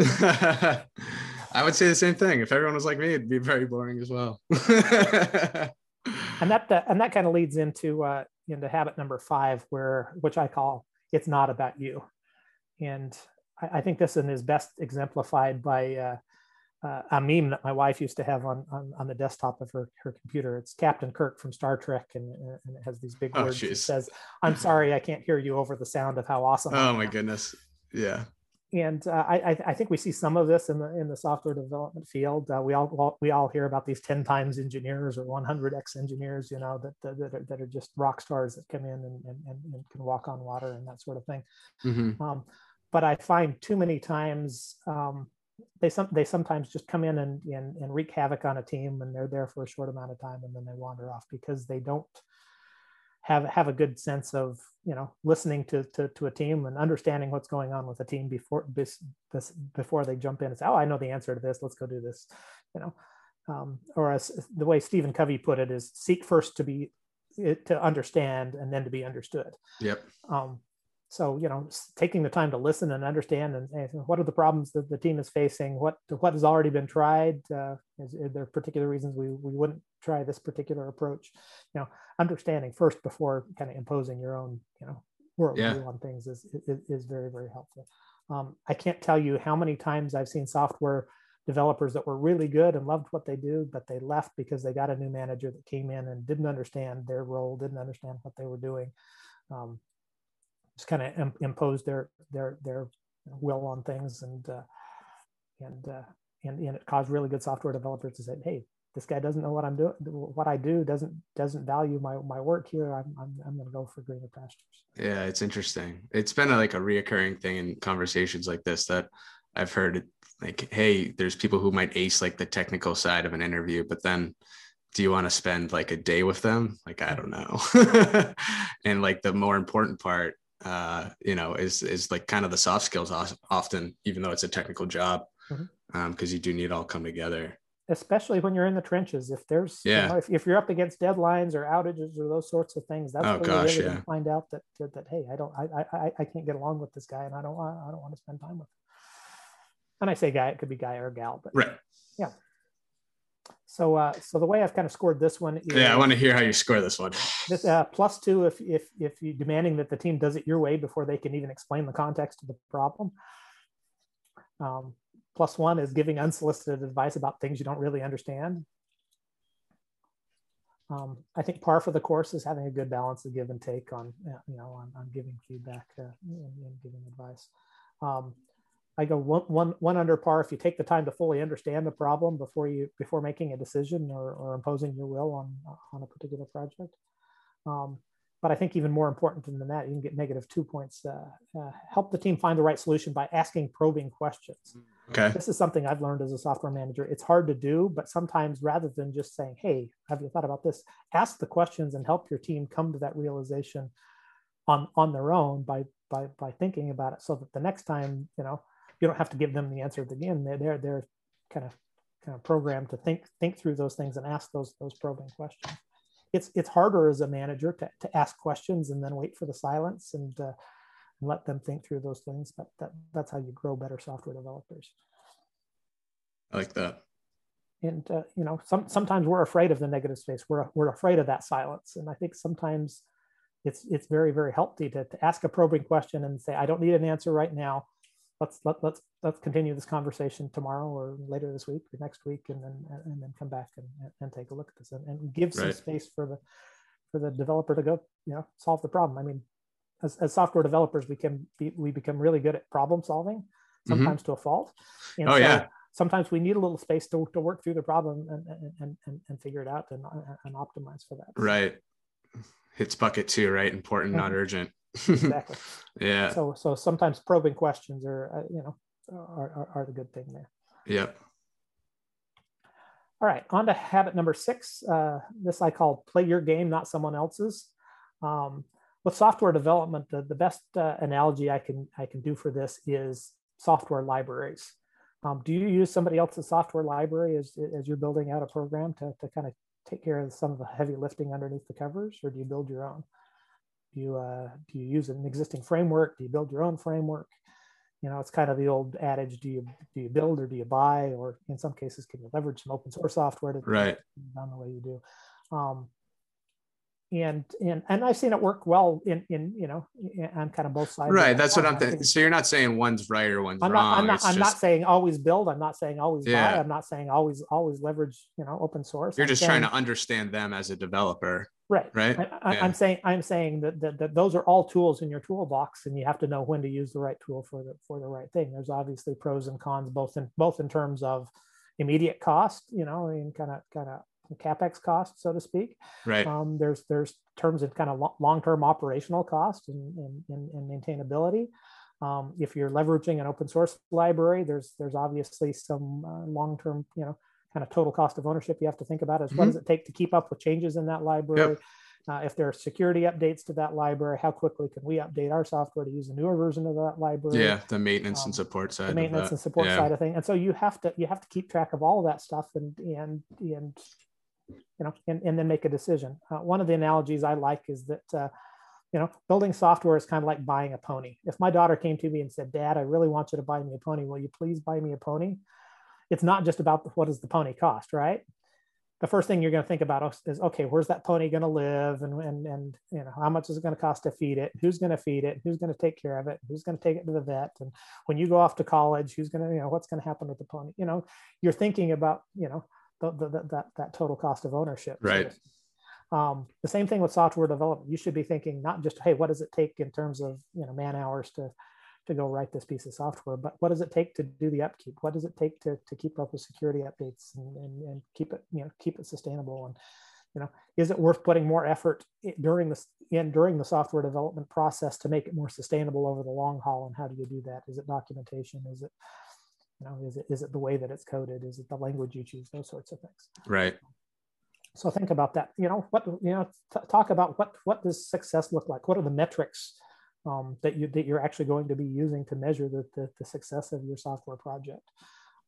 I would say the same thing. If everyone was like me, it'd be very boring as well. and that, that and that kind of leads into uh, into habit number five, where which I call it's not about you, and I, I think this one is best exemplified by. Uh, uh, a meme that my wife used to have on, on, on the desktop of her, her computer. It's Captain Kirk from Star Trek, and, and it has these big oh, words. Geez. It says, "I'm sorry, I can't hear you over the sound of how awesome." Oh my goodness! Yeah. And uh, I, I think we see some of this in the in the software development field. Uh, we all we all hear about these ten times engineers or 100x engineers, you know, that that, are, that are just rock stars that come in and, and, and can walk on water and that sort of thing. Mm-hmm. Um, but I find too many times um, they some they sometimes just come in and, and and wreak havoc on a team and they're there for a short amount of time and then they wander off because they don't have have a good sense of you know listening to to, to a team and understanding what's going on with a team before this, this before they jump in and say oh I know the answer to this. Let's go do this you know? Um, or as the way Stephen Covey put it is seek first to be to understand and then to be understood. Yep. Um, so you know taking the time to listen and understand and, and, what are the problems that the team is facing? What what has already been tried uh, is, is, there particular reasons we, we wouldn't try this particular approach? You know understanding first before kind of imposing your own you know worldview yeah. on things is, is, is very very helpful. Um, i can't tell you how many times i've seen software developers that were really good and loved what they do but they left because they got a new manager that came in and didn't understand their role didn't understand what they were doing. Um, just kind of Im- impose their their their will on things and uh, and uh, and and it caused really good software developers to say, hey, this guy doesn't know what I'm doing, what I do doesn't doesn't value my my work here. I'm I'm, I'm going to go for greener pastures. Yeah, it's interesting. It's been a, like a reoccurring thing in conversations like this that I've heard. Like, hey, there's people who might ace like the technical side of an interview, but then do you want to spend like a day with them? Like, I don't know. and like the more important part, uh, you know, is is like kind of the soft skills often, even though it's a technical job, because mm-hmm. um, you do need all come together especially when you're in the trenches. If there's, yeah, you know, if, if you're up against deadlines or outages or those sorts of things, that's oh, where gosh, you're really yeah. find out that, that, that hey, I don't, I, I, I can't get along with this guy, and I don't want, I don't want to spend time with. Him. And I say guy, it could be guy or gal, but right, yeah. So, uh, so the way I've kind of scored this one. Is, yeah, I want to hear how you score this one. This uh, plus two if if if you demanding that the team does it your way before they can even explain the context of the problem. Um, Plus one is giving unsolicited advice about things you don't really understand. Um, I think par for the course is having a good balance of give and take on, you know, on, on giving feedback uh, and, and, giving advice. Um, I go one, one, one under par if you take the time to fully understand the problem before you before making a decision or, or imposing your will on on a particular project. Um, but I think even more important than that, you can get negative two points. Uh, uh, help the team find the right solution by asking probing questions. Okay. This is something I've learned as a software manager. It's hard to do, but sometimes rather than just saying, "Hey, have you thought about this?" Ask the questions and help your team come to that realization on on their own by by by thinking about it, so that the next time, you know, you don't have to give them the answer again. They're they're they're kind of kind of programmed to think think through those things and ask those those probing questions it's it's harder as a manager to, to ask questions and then wait for the silence and, uh, and let them think through those things. But that, that's how you grow better software developers. I like that. And uh, you know, some sometimes we're afraid of the negative space. We're we're afraid of that silence. And I think sometimes it's it's very very healthy to, to ask a probing question and say, I don't need an answer right now let's let, let's let's continue this conversation tomorrow or later this week or next week and then and then come back and, and take a look at this and, and give some right. space for the for the developer to go you know solve the problem i mean as, as software developers we can be, we become really good at problem solving mm-hmm. sometimes mm-hmm. to a fault and oh so yeah sometimes we need a little space to, to work through the problem and, and, and, and figure it out and, and optimize for that right hits bucket two right important mm-hmm. not urgent exactly. yeah. So so sometimes probing questions are uh, you know are, are, are the good thing there. Yep. All right, on to habit number six. Uh, this I call play your game, not someone else's. Um, with software development, the, the best uh, analogy I can I can do for this is software libraries. Um, do you use somebody else's software library as, as you're building out a program to, to kind of take care of some of the heavy lifting underneath the covers, or do you build your own? Do you uh, do you use an existing framework? Do you build your own framework? You know, it's kind of the old adage: do you do you build or do you buy? Or in some cases, can you leverage some open source software to right done the way you do? Um, and and and I've seen it work well in in you know on kind of both sides. Right, that's what I'm thinking. So you're not saying one's right or one's I'm not, wrong. I'm not. I'm just... not saying always build. I'm not saying always yeah. buy. I'm not saying always always leverage. You know, open source. You're I'm just saying, trying to understand them as a developer. Right. Right. I, am saying I'm saying that, that that those are all tools in your toolbox, and you have to know when to use the right tool for the for the right thing. There's obviously pros and cons both in both in terms of immediate cost, you know, and kind of kind of capex cost, so to speak. Right. Um, there's there's terms of kind of long-term operational cost and, and, and, and maintainability. Um, if you're leveraging an open source library, there's there's obviously some uh, long-term, you know, kind of total cost of ownership you have to think about is mm-hmm. what does it take to keep up with changes in that library? Yep. Uh, if there are security updates to that library, how quickly can we update our software to use a newer version of that library? Yeah, the maintenance um, and support side. The maintenance and support yeah. side of thing. And so you have to you have to keep track of all of that stuff and and and you know, and, and then make a decision. Uh, one of the analogies I like is that, uh, you know, building software is kind of like buying a pony. If my daughter came to me and said, Dad, I really want you to buy me a pony. Will you please buy me a pony? It's not just about what does the pony cost, right? The first thing you're going to think about is, okay, where's that pony going to live? And, and, and, you know, how much is it going to cost to feed it? Who's going to feed it? Who's going to take care of it? Who's going to take it to the vet? And when you go off to college, who's going to, you know, what's going to happen with the pony? You know, you're thinking about, you know, the, the, that that total cost of ownership. Right. Um, the same thing with software development. You should be thinking not just, hey, what does it take in terms of you know man hours to to go write this piece of software, but what does it take to do the upkeep? What does it take to, to keep up with security updates and, and, and keep it you know keep it sustainable? And you know, is it worth putting more effort during the in during the software development process to make it more sustainable over the long haul? And how do you do that? Is it documentation? Is it you know, is it is it the way that it's coded? Is it the language you choose? Those sorts of things. Right. So think about that. You know, what you know, talk about what what does success look like? What are the metrics um, that you that you're actually going to be using to measure the the, the success of your software project?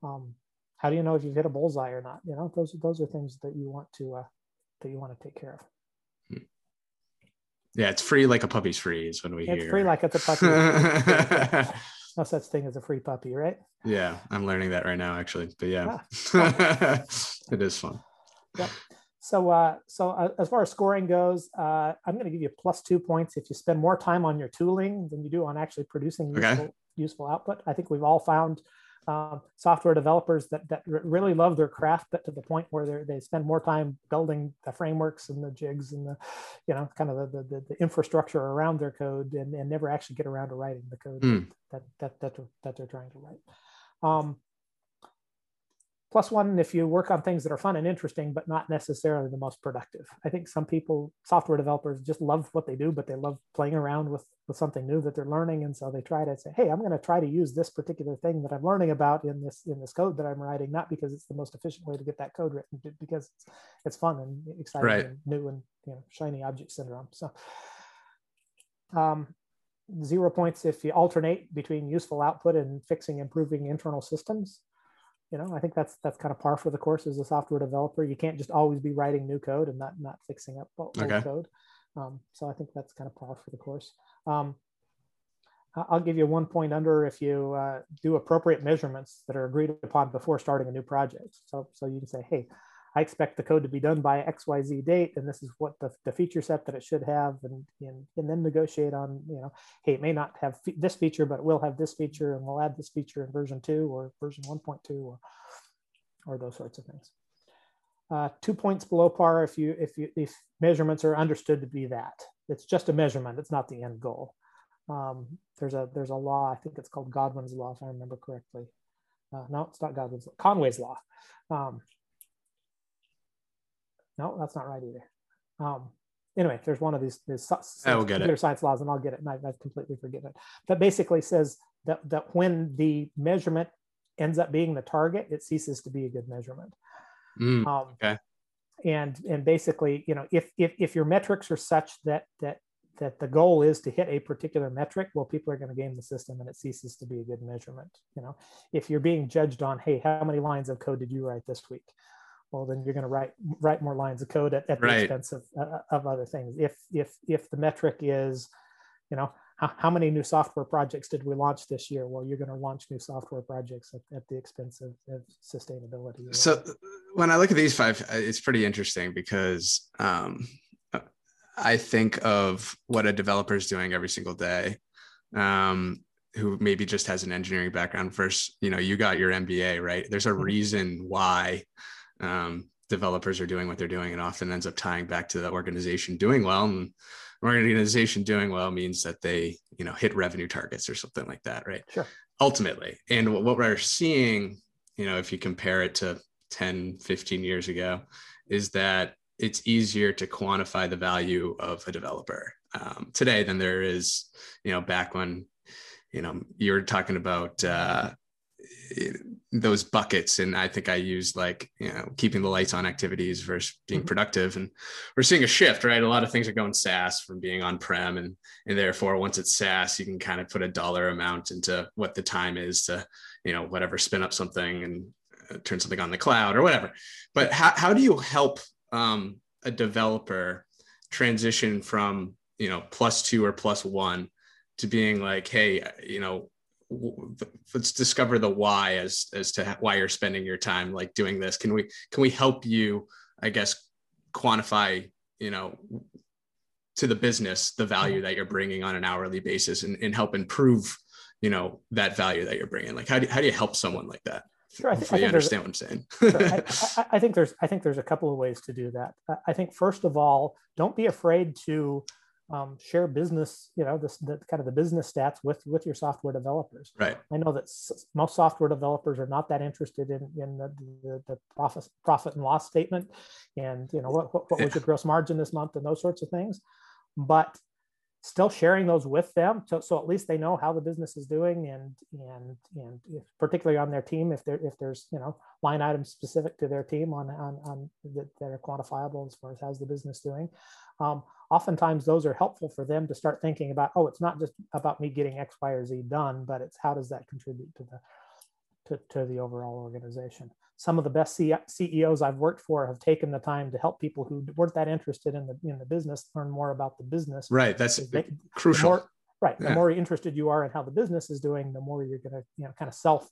Um, how do you know if you've hit a bullseye or not? You know, those those are things that you want to uh, that you want to take care of. Hmm. Yeah, it's free like a puppy's free is when we it's hear. It's free like it's a puppy. no such thing as a free puppy, right? Yeah, I'm learning that right now, actually. But yeah, yeah. it is fun. Yep. So, uh, so uh, as far as scoring goes, uh, I'm going to give you plus two points if you spend more time on your tooling than you do on actually producing useful, okay. useful output. I think we've all found um, software developers that that really love their craft, but to the point where they spend more time building the frameworks and the jigs and the, you know, kind of the the, the infrastructure around their code and, and never actually get around to writing the code mm. that, that that that they're trying to write. Um, plus one if you work on things that are fun and interesting but not necessarily the most productive. I think some people software developers just love what they do but they love playing around with with something new that they're learning. And so they try to say hey i'm going to try to use this particular thing that i'm learning about in this in this code that i'm writing not because it's the most efficient way to get that code written but because it's, it's fun and exciting right. and new and you know shiny object syndrome. So um, zero points if you alternate between useful output and fixing improving internal systems you know, I think that's that's kind of par for the course as a software developer. You can't just always be writing new code and not not fixing up old okay. code. Um, so I think that's kind of par for the course. Um, I'll give you one point under if you uh, do appropriate measurements that are agreed upon before starting a new project. So so you can say, hey, I expect the code to be done by XYZ date, and this is what the, the feature set that it should have, and, and, and then negotiate on, you know, hey, it may not have this feature, but it will have this feature, and we'll add this feature in version two or version 1.2 or, or those sorts of things. Uh, two points below par if you if you if measurements are understood to be that. It's just a measurement, it's not the end goal. Um, there's a there's a law, I think it's called Godwin's law, if I remember correctly. Uh, no, it's not Godwin's law, Conway's law. Um, no, that's not right either. Um, anyway, there's one of these, these computer it. science laws, and I'll get it. And I, I completely forget it. But basically says that, that when the measurement ends up being the target, it ceases to be a good measurement. Mm, um, okay. And and basically, you know, if if if your metrics are such that that that the goal is to hit a particular metric, well, people are going to game the system, and it ceases to be a good measurement. You know, if you're being judged on, hey, how many lines of code did you write this week? Well then you're going to write write more lines of code at, at the right. expense of, uh, of other things. If if if the metric is you know how, how many new software projects did we launch this year? Well you're going to launch new software projects at, at the expense of, of sustainability. So when i look at these five it's pretty interesting because um, i think of what a developer is doing every single day um, who maybe just has an engineering background. Versus you know you got your mba right? There's a mm-hmm. reason why um, developers are doing what they're doing and often ends up tying back to the organization doing well. And organization doing well means that they you know hit revenue targets or something like that right? Sure. Ultimately. And what we're seeing you know if you compare it to 10 15 years ago is that it's easier to quantify the value of a developer um, today than there is you know back when you know you're talking about uh, those buckets and i think i used like you know keeping the lights on activities versus being mm-hmm. productive and we're seeing a shift right a lot of things are going saas from being on prem and and therefore once it's saas you can kind of put a dollar amount into what the time is to you know whatever spin up something and uh, turn something on the cloud or whatever but how, how do you help um, a developer transition from you know plus two or plus one to being like hey you know let's discover the why as as to why you're spending your time like doing this can we can we help you i guess quantify you know to the business the value mm-hmm. that you're bringing on an hourly basis and, and help improve you know that value that you're bringing like how do, how do you help someone like that Sure, I, th- I think understand what I'm saying. sure. I, I, think there's I think there's a couple of ways to do that. I think first of all, don't be afraid to um, share business, you know, this the, kind of the business stats with with your software developers. Right. I know that s- most software developers are not that interested in in the, the, the, profit profit and loss statement, and you know what what, what was your gross margin this month and those sorts of things. But still sharing those with them so, so at least they know how the business is doing and and and if, particularly on their team if there if there's you know line items specific to their team on on, on that, that are quantifiable as far as how's the business doing um, oftentimes those are helpful for them to start thinking about oh it's not just about me getting x y or z done but it's how does that contribute to the to, to the overall organization some of the best CEOs I've worked for have taken the time to help people who weren't that interested in the in the business learn more about the business. Right, that's they, crucial. The more, right, the more interested you are in how the business is doing, the more you're going to you know kind of self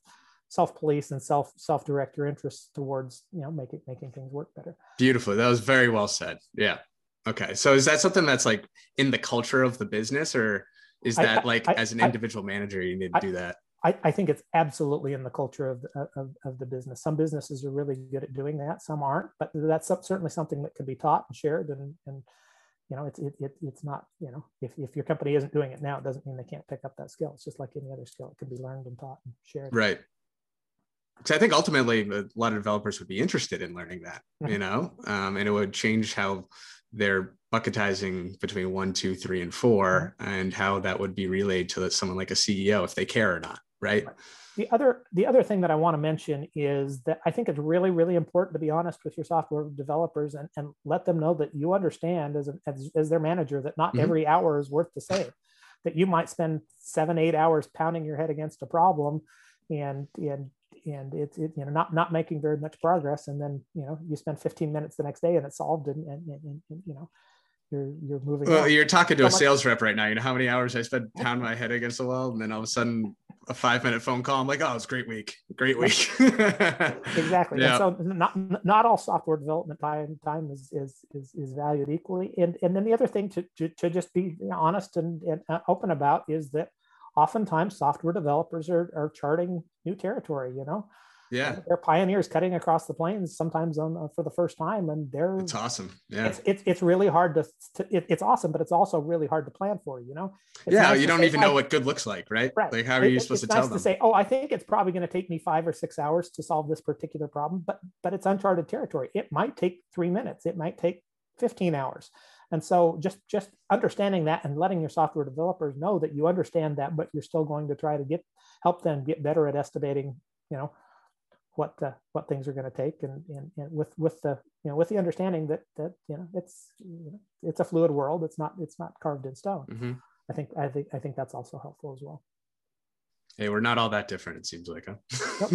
self police and self self direct your interests towards you know making making things work better. Beautifully, that was very well said. Yeah. Okay, so is that something that's like in the culture of the business, or is that I, like I, as an individual I, manager you need to do that? I, I, think it's absolutely in the culture of, of, of, the business. Some businesses are really good at doing that, some aren't, but that's certainly something that can be taught and shared. And, and you know, it's, it, it, it's not, you know, if, if your company isn't doing it now, it doesn't mean they can't pick up that skill. It's just like any other skill. It can be learned and taught and shared. Right. Because I think ultimately a lot of developers would be interested in learning that, you mm-hmm. know, um, and it would change how they're bucketizing between one, two, three, and 4 mm-hmm. and how that would be relayed to someone like a CEO if they care or not right? The other the other thing that I want to mention is that I think it's really really important to be honest with your software developers and, and let them know that you understand as, a, as, as their manager that not mm-hmm. every hour is worth the same. That you might spend seven eight hours pounding your head against a problem, and and and it's it, you know not not making very much progress, and then you know you spend 15 minutes the next day and it's solved, and, and, and, and you know you're you're moving. Well, on. you're talking to so a sales rep right now. You know how many hours I spent pounding my head against the wall, and then all of a sudden a five minute phone call. I'm like, oh, it's a great week, great week. exactly. Yeah. And so not not all software development time time is is is, is valued equally. And and then the other thing to to, to just be honest and, and uh, open about is that oftentimes software developers are are charting new territory. You know, yeah. They're pioneers cutting across the plains sometimes on uh, for the first time and they're it's awesome. Yeah. It's it's, it's really hard to, to it, it's awesome but it's also really hard to plan for you know? It's yeah nice you don't say, even know what good looks like right? right. Like how are you supposed to nice tell them? to say oh i think it's probably going to take me five or six hours to solve this particular problem but but it's uncharted territory. It might take three minutes. It might take 15 hours and so just just understanding that and letting your software developers know that you understand that but you're still going to try to get help them get better at estimating you know what uh, what things are going to take and, and, and with with the you know with the understanding that that you know it's you know, it's a fluid world it's not it's not carved in stone mm-hmm. i think i think i think that's also helpful as well hey we're not all that different it seems like huh?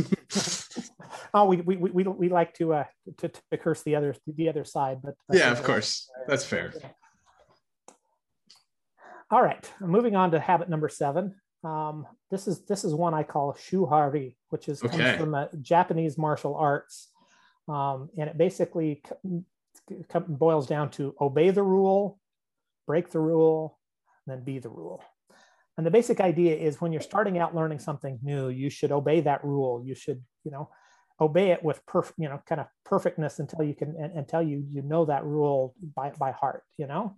oh we, we we we like to uh to, to curse the other the other side but yeah of course that's fair all right moving on to habit number seven um, this is this is one I call shuhari, which is okay. comes from a Japanese martial arts, um, and it basically boils down to obey the rule, break the rule, then be the rule. And the basic idea is when you're starting out learning something new, you should obey that rule. You should, you know, obey it with perfect, you know, kind of perfectness until you can until you you know that rule by by heart. You know,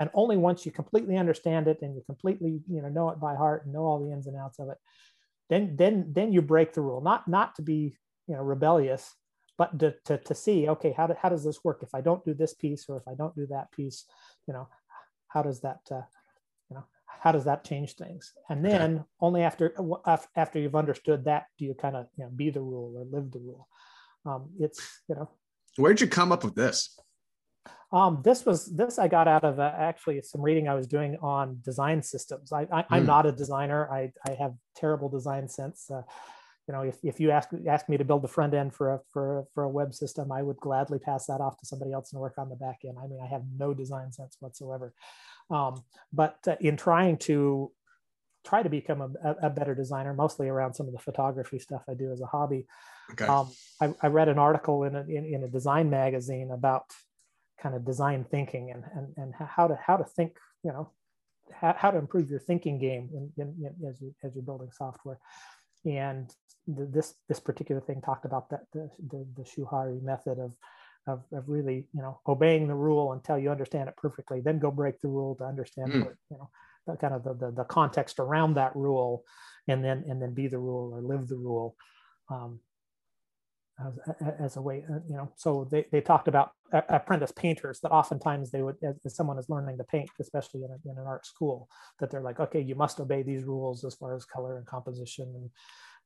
and only once you completely understand it and you completely you know know it by heart and know all the ins and outs of it then then then you break the rule not not to be you know rebellious but to, to, to see okay how, do, how does this work if i don't do this piece or if i don't do that piece you know how does that uh, how does that change things and then okay. only after after you've understood that do you kind of you know be the rule or live the rule um, it's you know where'd you come up with this um, this was this I got out of uh, actually some reading I was doing on design systems. I, I am mm. not a designer. I, I have terrible design sense. Uh, you know, if, if you ask ask me to build the front end for a for for a web system, I would gladly pass that off to somebody else and work on the back end. I mean, I have no design sense whatsoever. Um, but uh, in trying to try to become a, a, better designer, mostly around some of the photography stuff I do as a hobby. Okay. Um, I, I, read an article in a, in, in a design magazine about kind of design thinking and, and, and how to how to think you know how, how to improve your thinking game in, in, as, you, as you're building software and the, this this particular thing talked about that the the, the Shuhari method of, of of really you know obeying the rule until you understand it perfectly, then go break the rule to understand mm. what, you know the, kind of the, the, the context around that rule, and then and then be the rule or live the rule. Um, as, as, a way, uh, you know, so they, they talked about apprentice painters that oftentimes they would, as, as someone is learning to paint, especially in, a, in, an art school, that they're like, okay, you must obey these rules as far as color and composition and,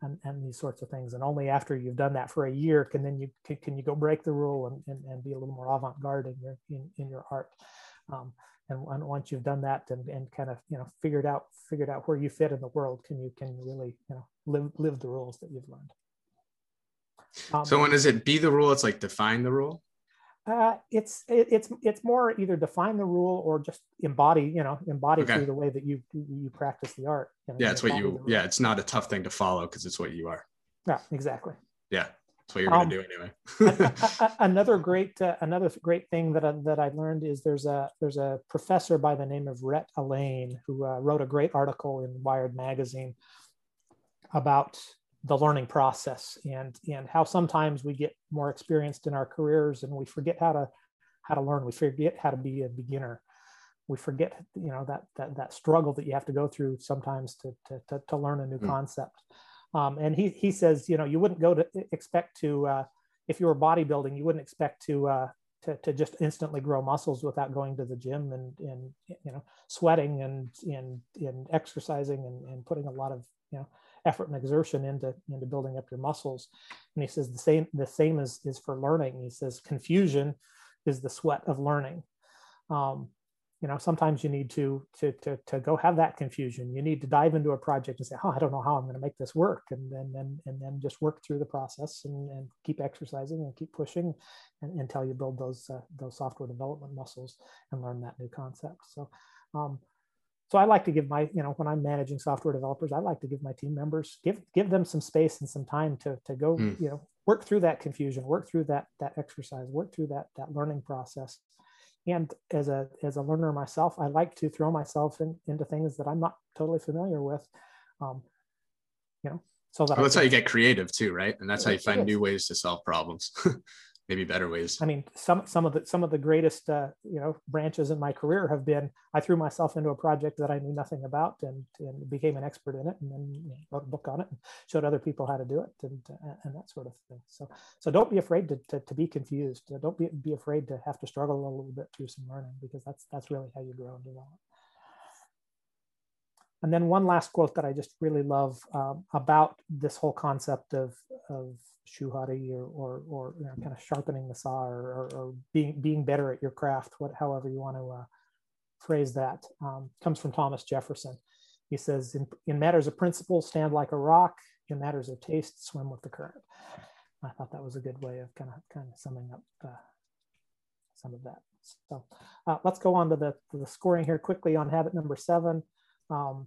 and, and these sorts of things. And only after you've done that for a year can then you can, can you go break the rule and, and, and be a little more avant-garde in your in, in your art. Um, and, and, once you've done that and, and kind of you know figured out figured out where you fit in the world, can you can you really you know live live the rules that you've learned. Um, so when is it be the rule? It's like define the rule. Uh, it's it, it's it's more either define the rule or just embody you know embody okay. through the way that you you practice the art. You know, yeah, it's what you. Yeah, it's not a tough thing to follow because it's what you are. Yeah, exactly. Yeah, that's what you're um, gonna do anyway. another great uh, another great thing that I, that I learned is there's a there's a professor by the name of Rhett Allain who uh, wrote a great article in Wired magazine about the learning process and and how sometimes we get more experienced in our careers and we forget how to how to learn we forget how to be a beginner we forget you know that that, that struggle that you have to go through sometimes to to, to, to learn a new mm. concept. Um, and he he says you know you wouldn't go to expect to uh, if you were bodybuilding you wouldn't expect to uh, to, to just instantly grow muscles without going to the gym and, and you know sweating and and, and exercising and, and putting a lot of you know effort and exertion into into building up your muscles. And he says the same the same is is for learning. He says confusion is the sweat of learning. Um, you know sometimes you need to, to to to go have that confusion you need to dive into a project and say oh i don't know how i'm going to make this work and then and, and then just work through the process and, and keep exercising and keep pushing and, until you build those uh, those software development muscles and learn that new concept so um, so I like to give my, you know, when I'm managing software developers, I like to give my team members give give them some space and some time to to go, mm. you know, work through that confusion, work through that that exercise, work through that that learning process. And as a as a learner myself, I like to throw myself in, into things that I'm not totally familiar with. Um, you know, so that well, that's how you get creative too, right? And that's how you find new ways to solve problems. maybe better ways. I mean, some some of the some of the greatest uh, you know branches in my career have been I threw myself into a project that I knew nothing about and, and became an expert in it, and then wrote a book on it and showed other people how to do it and uh, and that sort of thing. So so don't be afraid to to, to be confused. Don't be be afraid to have to struggle a little bit through some learning because that's that's really how you grow and develop. And then one last quote that I just really love um, about this whole concept of, of shuhari or, or, or you know, kind of sharpening the saw or, or, or, being, being better at your craft, what, however you want to uh, phrase that, um, comes from Thomas Jefferson. He says, in, in matters of principle, stand like a rock. In matters of taste, swim with the current. I thought that was a good way of kind of kind of summing up uh, some of that. So uh, let's go on to the, to the scoring here quickly on habit number seven. Um,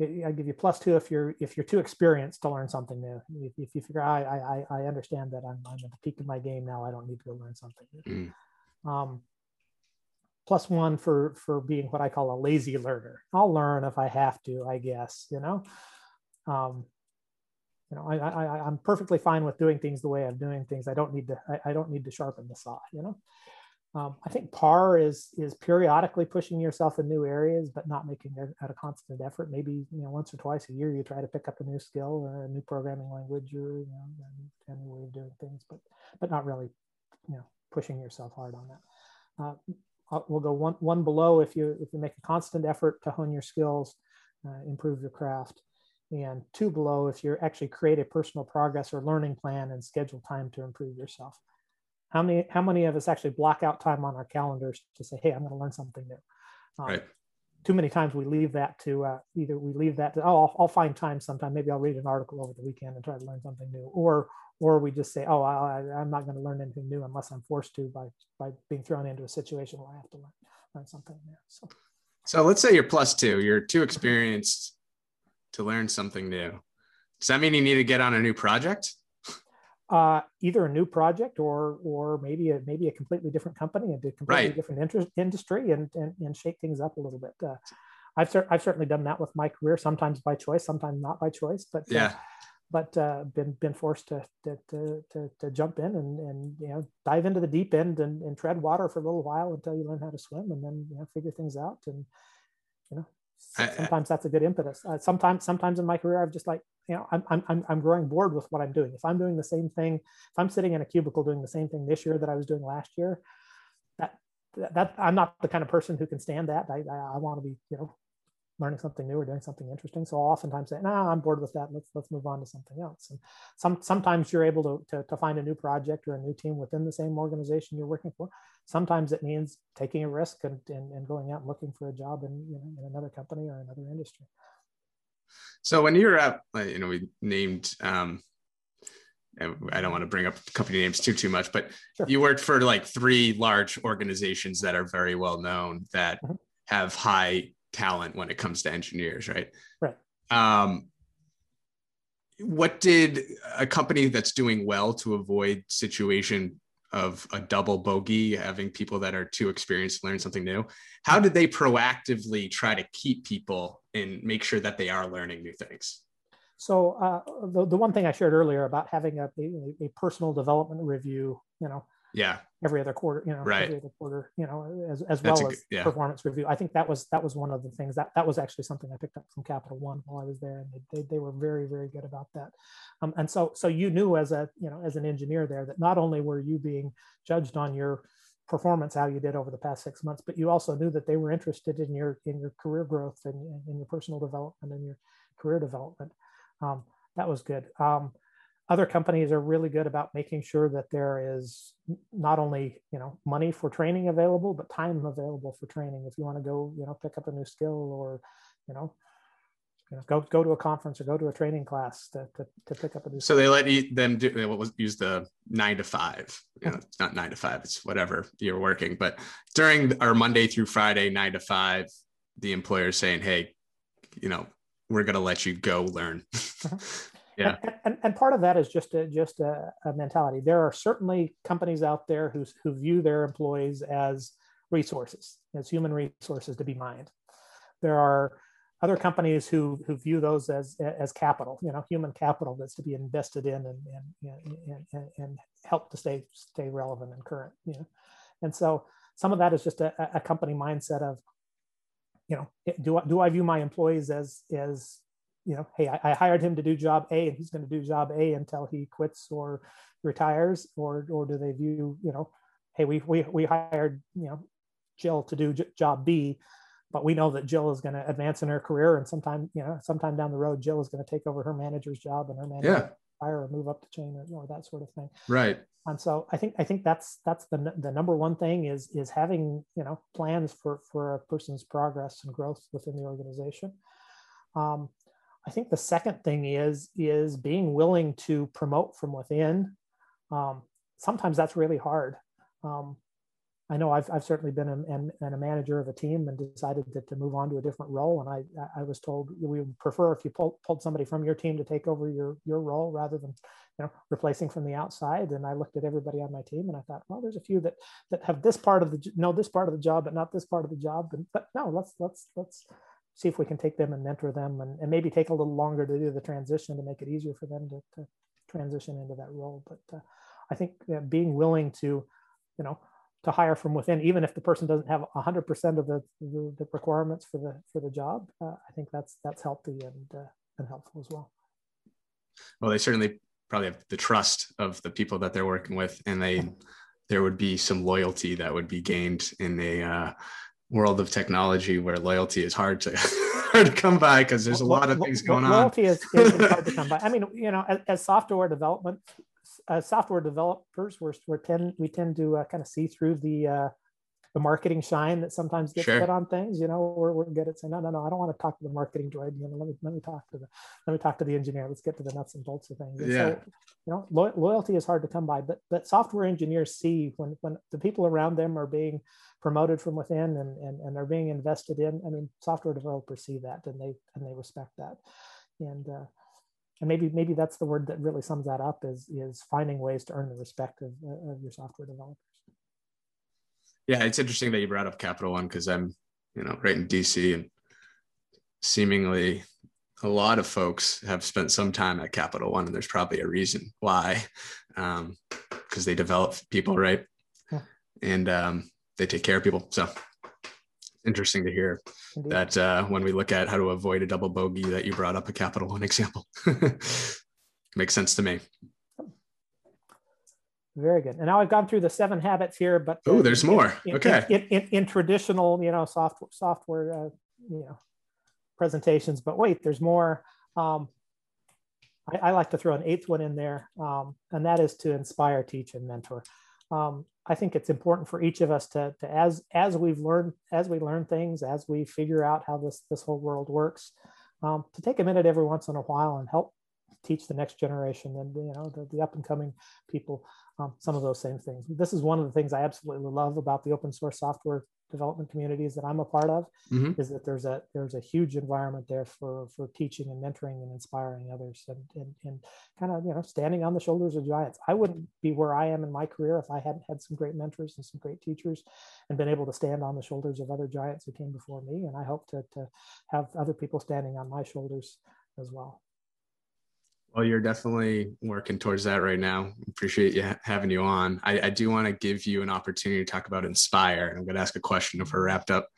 I give you plus two if you're if you're too experienced to learn something new. If, if you figure I, I I understand that I'm, I'm at the peak of my game now, I don't need to go learn something new. Mm. Um, plus one for for being what I call a lazy learner. I'll learn if I have to, I guess. You know, um, you know, I, I I'm perfectly fine with doing things the way I'm doing things. I don't need to I, I don't need to sharpen the saw. You know. Um, I think par is is periodically pushing yourself in new areas, but not making it at a constant effort. Maybe you know once or twice a year you try to pick up a new skill or a new programming language or you know a new way of doing things, but but not really you know pushing yourself hard on that. Uh, we'll go one one below if you if you make a constant effort to hone your skills, uh, improve your craft, and two below if you actually create a personal progress or learning plan and schedule time to improve yourself how many how many of us actually block out time on our calendars to say hey i'm going to learn something new. Um, right. too many times we leave that to uh, either we leave that to oh I'll, I'll, find time sometime. Maybe i'll read an article over the weekend and try to learn something new. Or or we just say oh I, I'm not going to learn anything new unless i'm forced to by by being thrown into a situation where i have to learn learn something new. So. So let's say you're plus two. You're too experienced to learn something new. Does that mean you need to get on a new project uh, either a new project or or maybe a maybe a completely different company and a completely right. different interest, industry and, and and shake things up a little bit. Uh, I've, cer- I've certainly done that with my career, sometimes by choice, sometimes not by choice, but yeah. Uh, but uh, been been forced to to, to to, to jump in and and you know dive into the deep end and, and tread water for a little while until you learn how to swim and then you know figure things out and you know sometimes that's a good impetus. Uh, sometimes sometimes in my career I've just like you know I'm I'm I'm growing bored with what I'm doing. If I'm doing the same thing, if I'm sitting in a cubicle doing the same thing this year that I was doing last year, that that I'm not the kind of person who can stand that. I I, I want to be you know learning something new or doing something interesting. So I'll oftentimes say, nah, I'm bored with that. Let's let's move on to something else. And some sometimes you're able to, to, to find a new project or a new team within the same organization you're working for. Sometimes it means taking a risk and, and, and going out and looking for a job in, you know, in another company or another industry. So when you're at, you know, we named, um, I don't want to bring up company names too too much, but sure. you worked for like three large organizations that are very well known that mm-hmm. have high talent when it comes to engineers, right? Right. Um, what did a company that's doing well to avoid situation of a double bogey, having people that are too experienced learn something new? How did they proactively try to keep people and make sure that they are learning new things? So uh, the, the one thing I shared earlier about having a, a, a personal development review, you know, yeah. every other quarter you know right. every other quarter you know as, as well as yeah. performance review. I think that was that was one of the things that that was actually something i picked up from capital one while i was there and they, they, they were very very good about that. Um, and so so you knew as a you know as an engineer there that not only were you being judged on your performance how you did over the past six months but you also knew that they were interested in your in your career growth and in your personal development and your career development. Um, that was good. Um, other companies are really good about making sure that there is not only you know money for training available but time available for training if you want to go you know pick up a new skill or you know you know, go go to a conference or go to a training class to, to, to pick up a new. So they let you, them do what was use the nine to five. You know, it's not nine to five; it's whatever you're working. But during our Monday through Friday nine to five, the employer is saying, "Hey, you know, we're going to let you go learn." Mm-hmm. And, and, and, part of that is just a just a, a, mentality. There are certainly companies out there who, who view their employees as resources as human resources to be mined. There are other companies who who view those as as capital you know human capital that's to be invested in and and, and, and help to stay stay relevant and current you know. And so some of that is just a, a company mindset of you know do I, do I view my employees as as you know, hey, I, I, hired him to do job A and he's going to do job A until he quits or retires, or or do they view, you know, hey, we we we hired, you know, Jill to do j- job B, but we know that Jill is going to advance in her career, and sometime, you know, sometime down the road, Jill is going to take over her manager's job and her manager yeah. fire or move up the chain or, or that sort of thing. Right. And so I think I think that's that's the the number one thing is is having you know plans for for a person's progress and growth within the organization. Um, I think the second thing is is being willing to promote from within. Um, sometimes that's really hard. Um, I know I've, I've certainly been a, a, a, manager of a team and decided to, to move on to a different role. And I, I was told we would prefer if you pull, pulled somebody from your team to take over your, your role rather than, you know, replacing from the outside. And I looked at everybody on my team and I thought, well, there's a few that, that have this part of the, know this part of the job, but not this part of the job. And, but no, let's, let's, let's, see if we can take them and mentor them and, and maybe take a little longer to do the transition to make it easier for them to, to transition into that role. But uh, I think being willing to, you know, to hire from within, even if the person doesn't have 100% of the, the, the requirements for the for the job, uh, I think that's that's healthy and uh, and helpful as well. Well, they certainly probably have the trust of the people that they're working with, and they there would be some loyalty that would be gained in a uh, world of technology where loyalty is hard to hard to come by because there's a lot of things going loyalty on. Loyalty is, is hard to come by. I mean, you know, as, as software development, as software developers, we're, we're tend we tend to uh, kind of see through the uh, the marketing shine that sometimes gets sure. put on things. You know, we're, we're good at saying, no, no, no, I don't want to talk to the marketing droid. You know, let me let me talk to the let me talk to the engineer. Let's get to the nuts and bolts of things. And yeah. So, you know, lo- loyalty is hard to come by, but but software engineers see when when the people around them are being promoted from within and and, and are being invested in. I mean, software developers see that and they and they respect that. And uh, and maybe maybe that's the word that really sums that up is is finding ways to earn the respect of, of your software developers yeah, it's interesting that you brought up Capital One because I'm, you know, right in DC and seemingly a lot of folks have spent some time at Capital One, and there's probably a reason why, because um, they develop people, right? Yeah. And um, they take care of people. So interesting to hear Indeed. that uh, when we look at how to avoid a double bogey, that you brought up a Capital One example. Makes sense to me. Very good. And now I've gone through the seven habits here, but oh, there's in, more. In, okay. In, in, in, traditional, you know, software software, uh, you know, presentations. But wait, there's more. Um, I, I, like to throw an eighth one in there, um, and that is to inspire, teach, and mentor. Um, I think it's important for each of us to, to, as as we've learned, as we learn things, as we figure out how this this whole world works, um, to take a minute every once in a while and help teach the next generation and you know the, the up and coming people um, some of those same things. This is one of the things I absolutely love about the open source software development communities that I'm a part of mm-hmm. is that there's a there's a huge environment there for for teaching and mentoring and inspiring others and, and and kind of you know standing on the shoulders of giants. I wouldn't be where I am in my career if I hadn't had some great mentors and some great teachers and been able to stand on the shoulders of other giants who came before me. And I hope to to have other people standing on my shoulders as well. Well, you're definitely working towards that right now. Appreciate you ha- having you on. I, I do want to give you an opportunity to talk about Inspire. I'm going to ask a question if we're wrapped up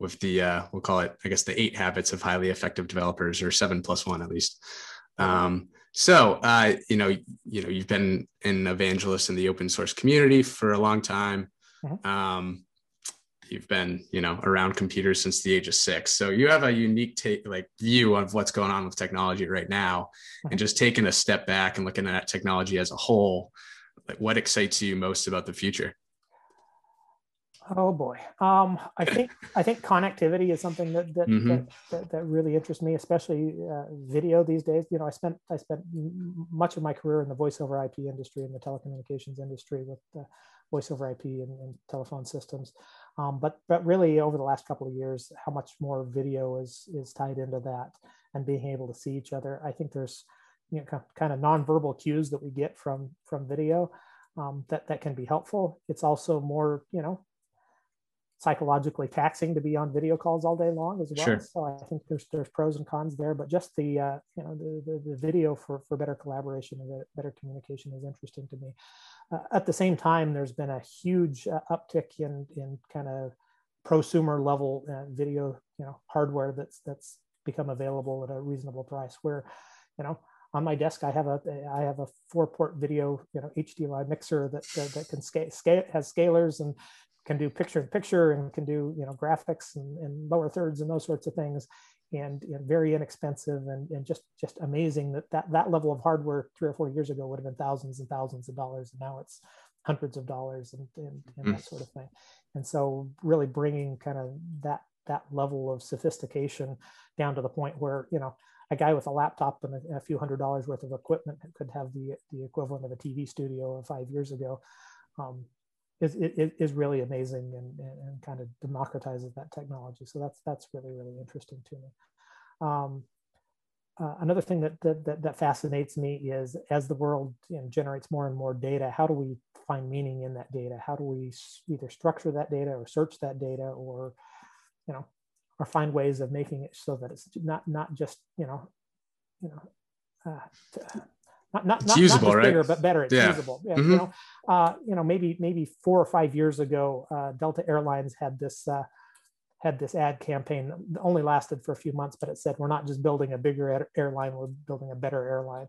with the, uh, we'll call it, I guess, the eight habits of highly effective developers, or seven plus one at least. Um, so, uh, you know, you know, you've been an evangelist in the open source community for a long time. Mm-hmm. Um, you've been you know around computers since the age of six. So you have a unique take like view of what's going on with technology right now and just taking a step back and looking at technology as a whole like what excites you most about the future? Oh boy. Um, i think i think connectivity is something that that, mm-hmm. that, that, that, really interests me especially uh, video these days. You know i spent i spent much of my career in the voice over ip industry and the telecommunications industry with uh, voice over ip and, and telephone systems um, but but really over the last couple of years, how much more video is is tied into that and being able to see each other. I think there's you know kind of nonverbal cues that we get from from video um, that that can be helpful. It's also more you know psychologically taxing to be on video calls all day long as well. Sure. So I think there's there's pros and cons there, but just the uh, you know the, the, the video for for better collaboration and better communication is interesting to me. Uh, at the same time, there's been a huge uh, uptick in in kind of prosumer level uh, video you know hardware that's that's become available at a reasonable price. Where you know on my desk I have a I have a four port video you know HDMI mixer that that, that can scale, scale has scalers and can do picture in picture and can do you know graphics and, and lower thirds and those sorts of things and, and very inexpensive and, and just just amazing that, that that level of hardware three or four years ago would have been thousands and thousands of dollars and now it's hundreds of dollars and, and, and mm. that sort of thing and so really bringing kind of that that level of sophistication down to the point where you know a guy with a laptop and a, a few hundred dollars worth of equipment could have the the equivalent of a TV studio of five years ago um, is, is, is really amazing and, and kind of democratizes that technology. So that's that's really really interesting to me. Um, uh, another thing that, that, that fascinates me is as the world you know, generates more and more data, how do we find meaning in that data? How do we either structure that data or search that data, or you know, or find ways of making it so that it's not not just you know, you know, uh, not not, not, usable, not just right? bigger, but better. It's yeah. usable. Yeah, mm-hmm. You know, uh, you know, maybe maybe four or five years ago, uh, Delta Airlines had this uh, had this ad campaign that only lasted for a few months, but it said, "We're not just building a bigger airline; we're building a better airline."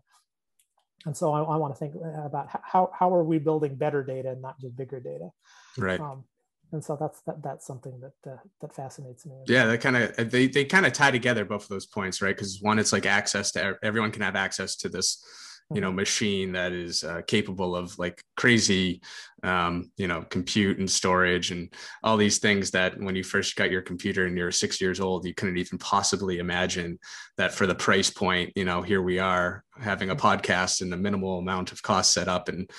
And so I, I want to think about how how are we building better data and not just bigger data, right? Um, and so that's that, that's something that uh, that fascinates me yeah that kind of they, they kind of tie together both of those points right because one it's like access to everyone can have access to this you know machine that is uh, capable of like crazy um, you know compute and storage and all these things that when you first got your computer and you're six years old you couldn't even possibly imagine that for the price point you know here we are having a podcast and the minimal amount of cost set up and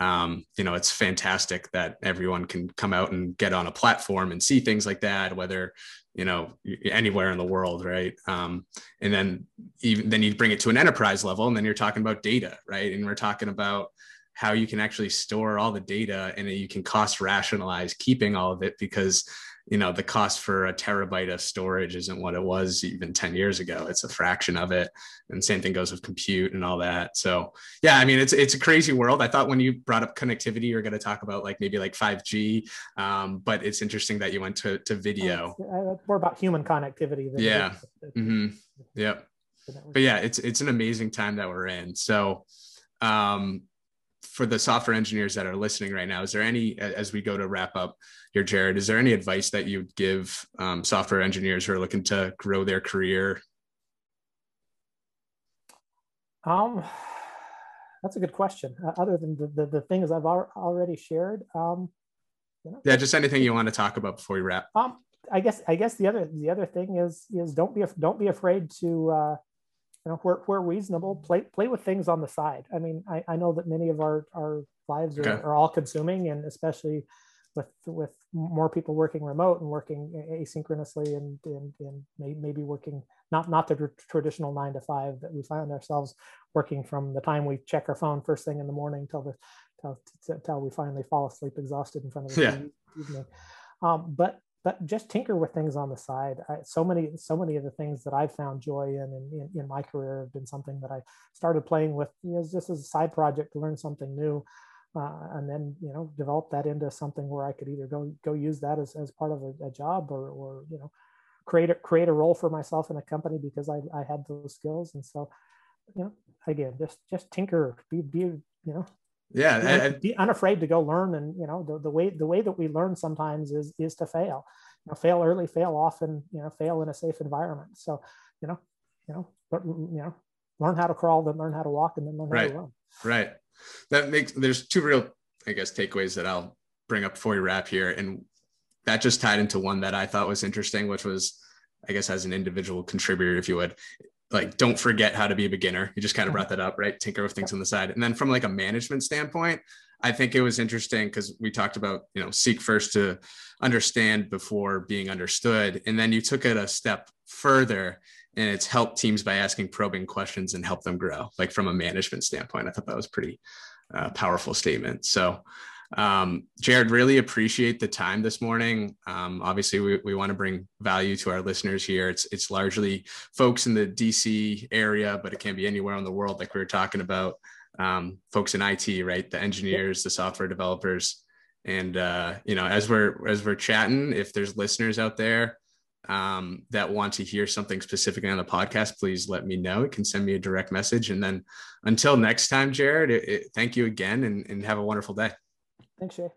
um, you know it's fantastic that everyone can come out and get on a platform and see things like that whether you know anywhere in the world right? Um, and then even then you bring it to an enterprise level and then you're talking about data right? And we're talking about how you can actually store all the data and you can cost rationalize keeping all of it because you know the cost for a terabyte of storage isn't what it was even 10 years ago. It's a fraction of it. And same thing goes with compute and all that. So yeah i mean it's it's a crazy world. I thought when you brought up connectivity you were going to talk about like maybe like 5g um, but it's interesting that you went to, to video. Uh, more about human connectivity yeah. mm-hmm. yep. but yeah it's it's an amazing time that we're in. So um for the software engineers that are listening right now, is there any, as we go to wrap up here, Jared, is there any advice that you'd give um, software engineers who are looking to grow their career? Um, that's a good question. Uh, other than the, the, the, things I've al- already shared, um, you know, yeah, just anything you want to talk about before we wrap. Um, I guess I guess the other the other thing is is don't be don't be afraid to uh, you know where, where reasonable play play with things on the side i mean i, I know that many of our our lives are, okay. are all consuming and especially with with more people working remote and working asynchronously and and, and maybe working not not the traditional nine to five that we find ourselves working from the time we check our phone first thing in the morning till the till, till we finally fall asleep exhausted in front of the yeah. evening um, but but just tinker with things on the side. I, so many, so many of the things that I've found joy in, in, in my career have been something that I started playing with, you know, just as a side project to learn something new. Uh, and then, you know, develop that into something where I could either go, go use that as, as part of a, a job or, or, you know, create a, create a role for myself in a company because I, I had those skills. And so, you know, again, just, just tinker, be, be, you know, yeah be, be unafraid to go learn and you know the, the way the way that we learn sometimes is is to fail you know fail early fail often you know fail in a safe environment so you know you know but you know learn how to crawl then learn how to walk and then learn right. how to run right that makes there's two real i guess takeaways that i'll bring up before we wrap here and that just tied into one that i thought was interesting which was i guess as an individual contributor if you would like don't forget how to be a beginner. You just kind of brought that up, right? Tinker with things on the side. And then from like a management standpoint, I think it was interesting because we talked about, you know, seek first to understand before being understood. And then you took it a step further and it's helped teams by asking probing questions and help them grow, like from a management standpoint. I thought that was pretty uh, powerful statement. So um, Jared, really appreciate the time this morning. Um, obviously, we, we want to bring value to our listeners here. It's it's largely folks in the DC area, but it can be anywhere in the world, like we were talking about. Um, folks in IT, right? The engineers, the software developers, and uh, you know, as we're as we're chatting, if there's listeners out there um, that want to hear something specifically on the podcast, please let me know. You can send me a direct message. And then until next time, Jared, it, it, thank you again and, and have a wonderful day. Thanks, Shay.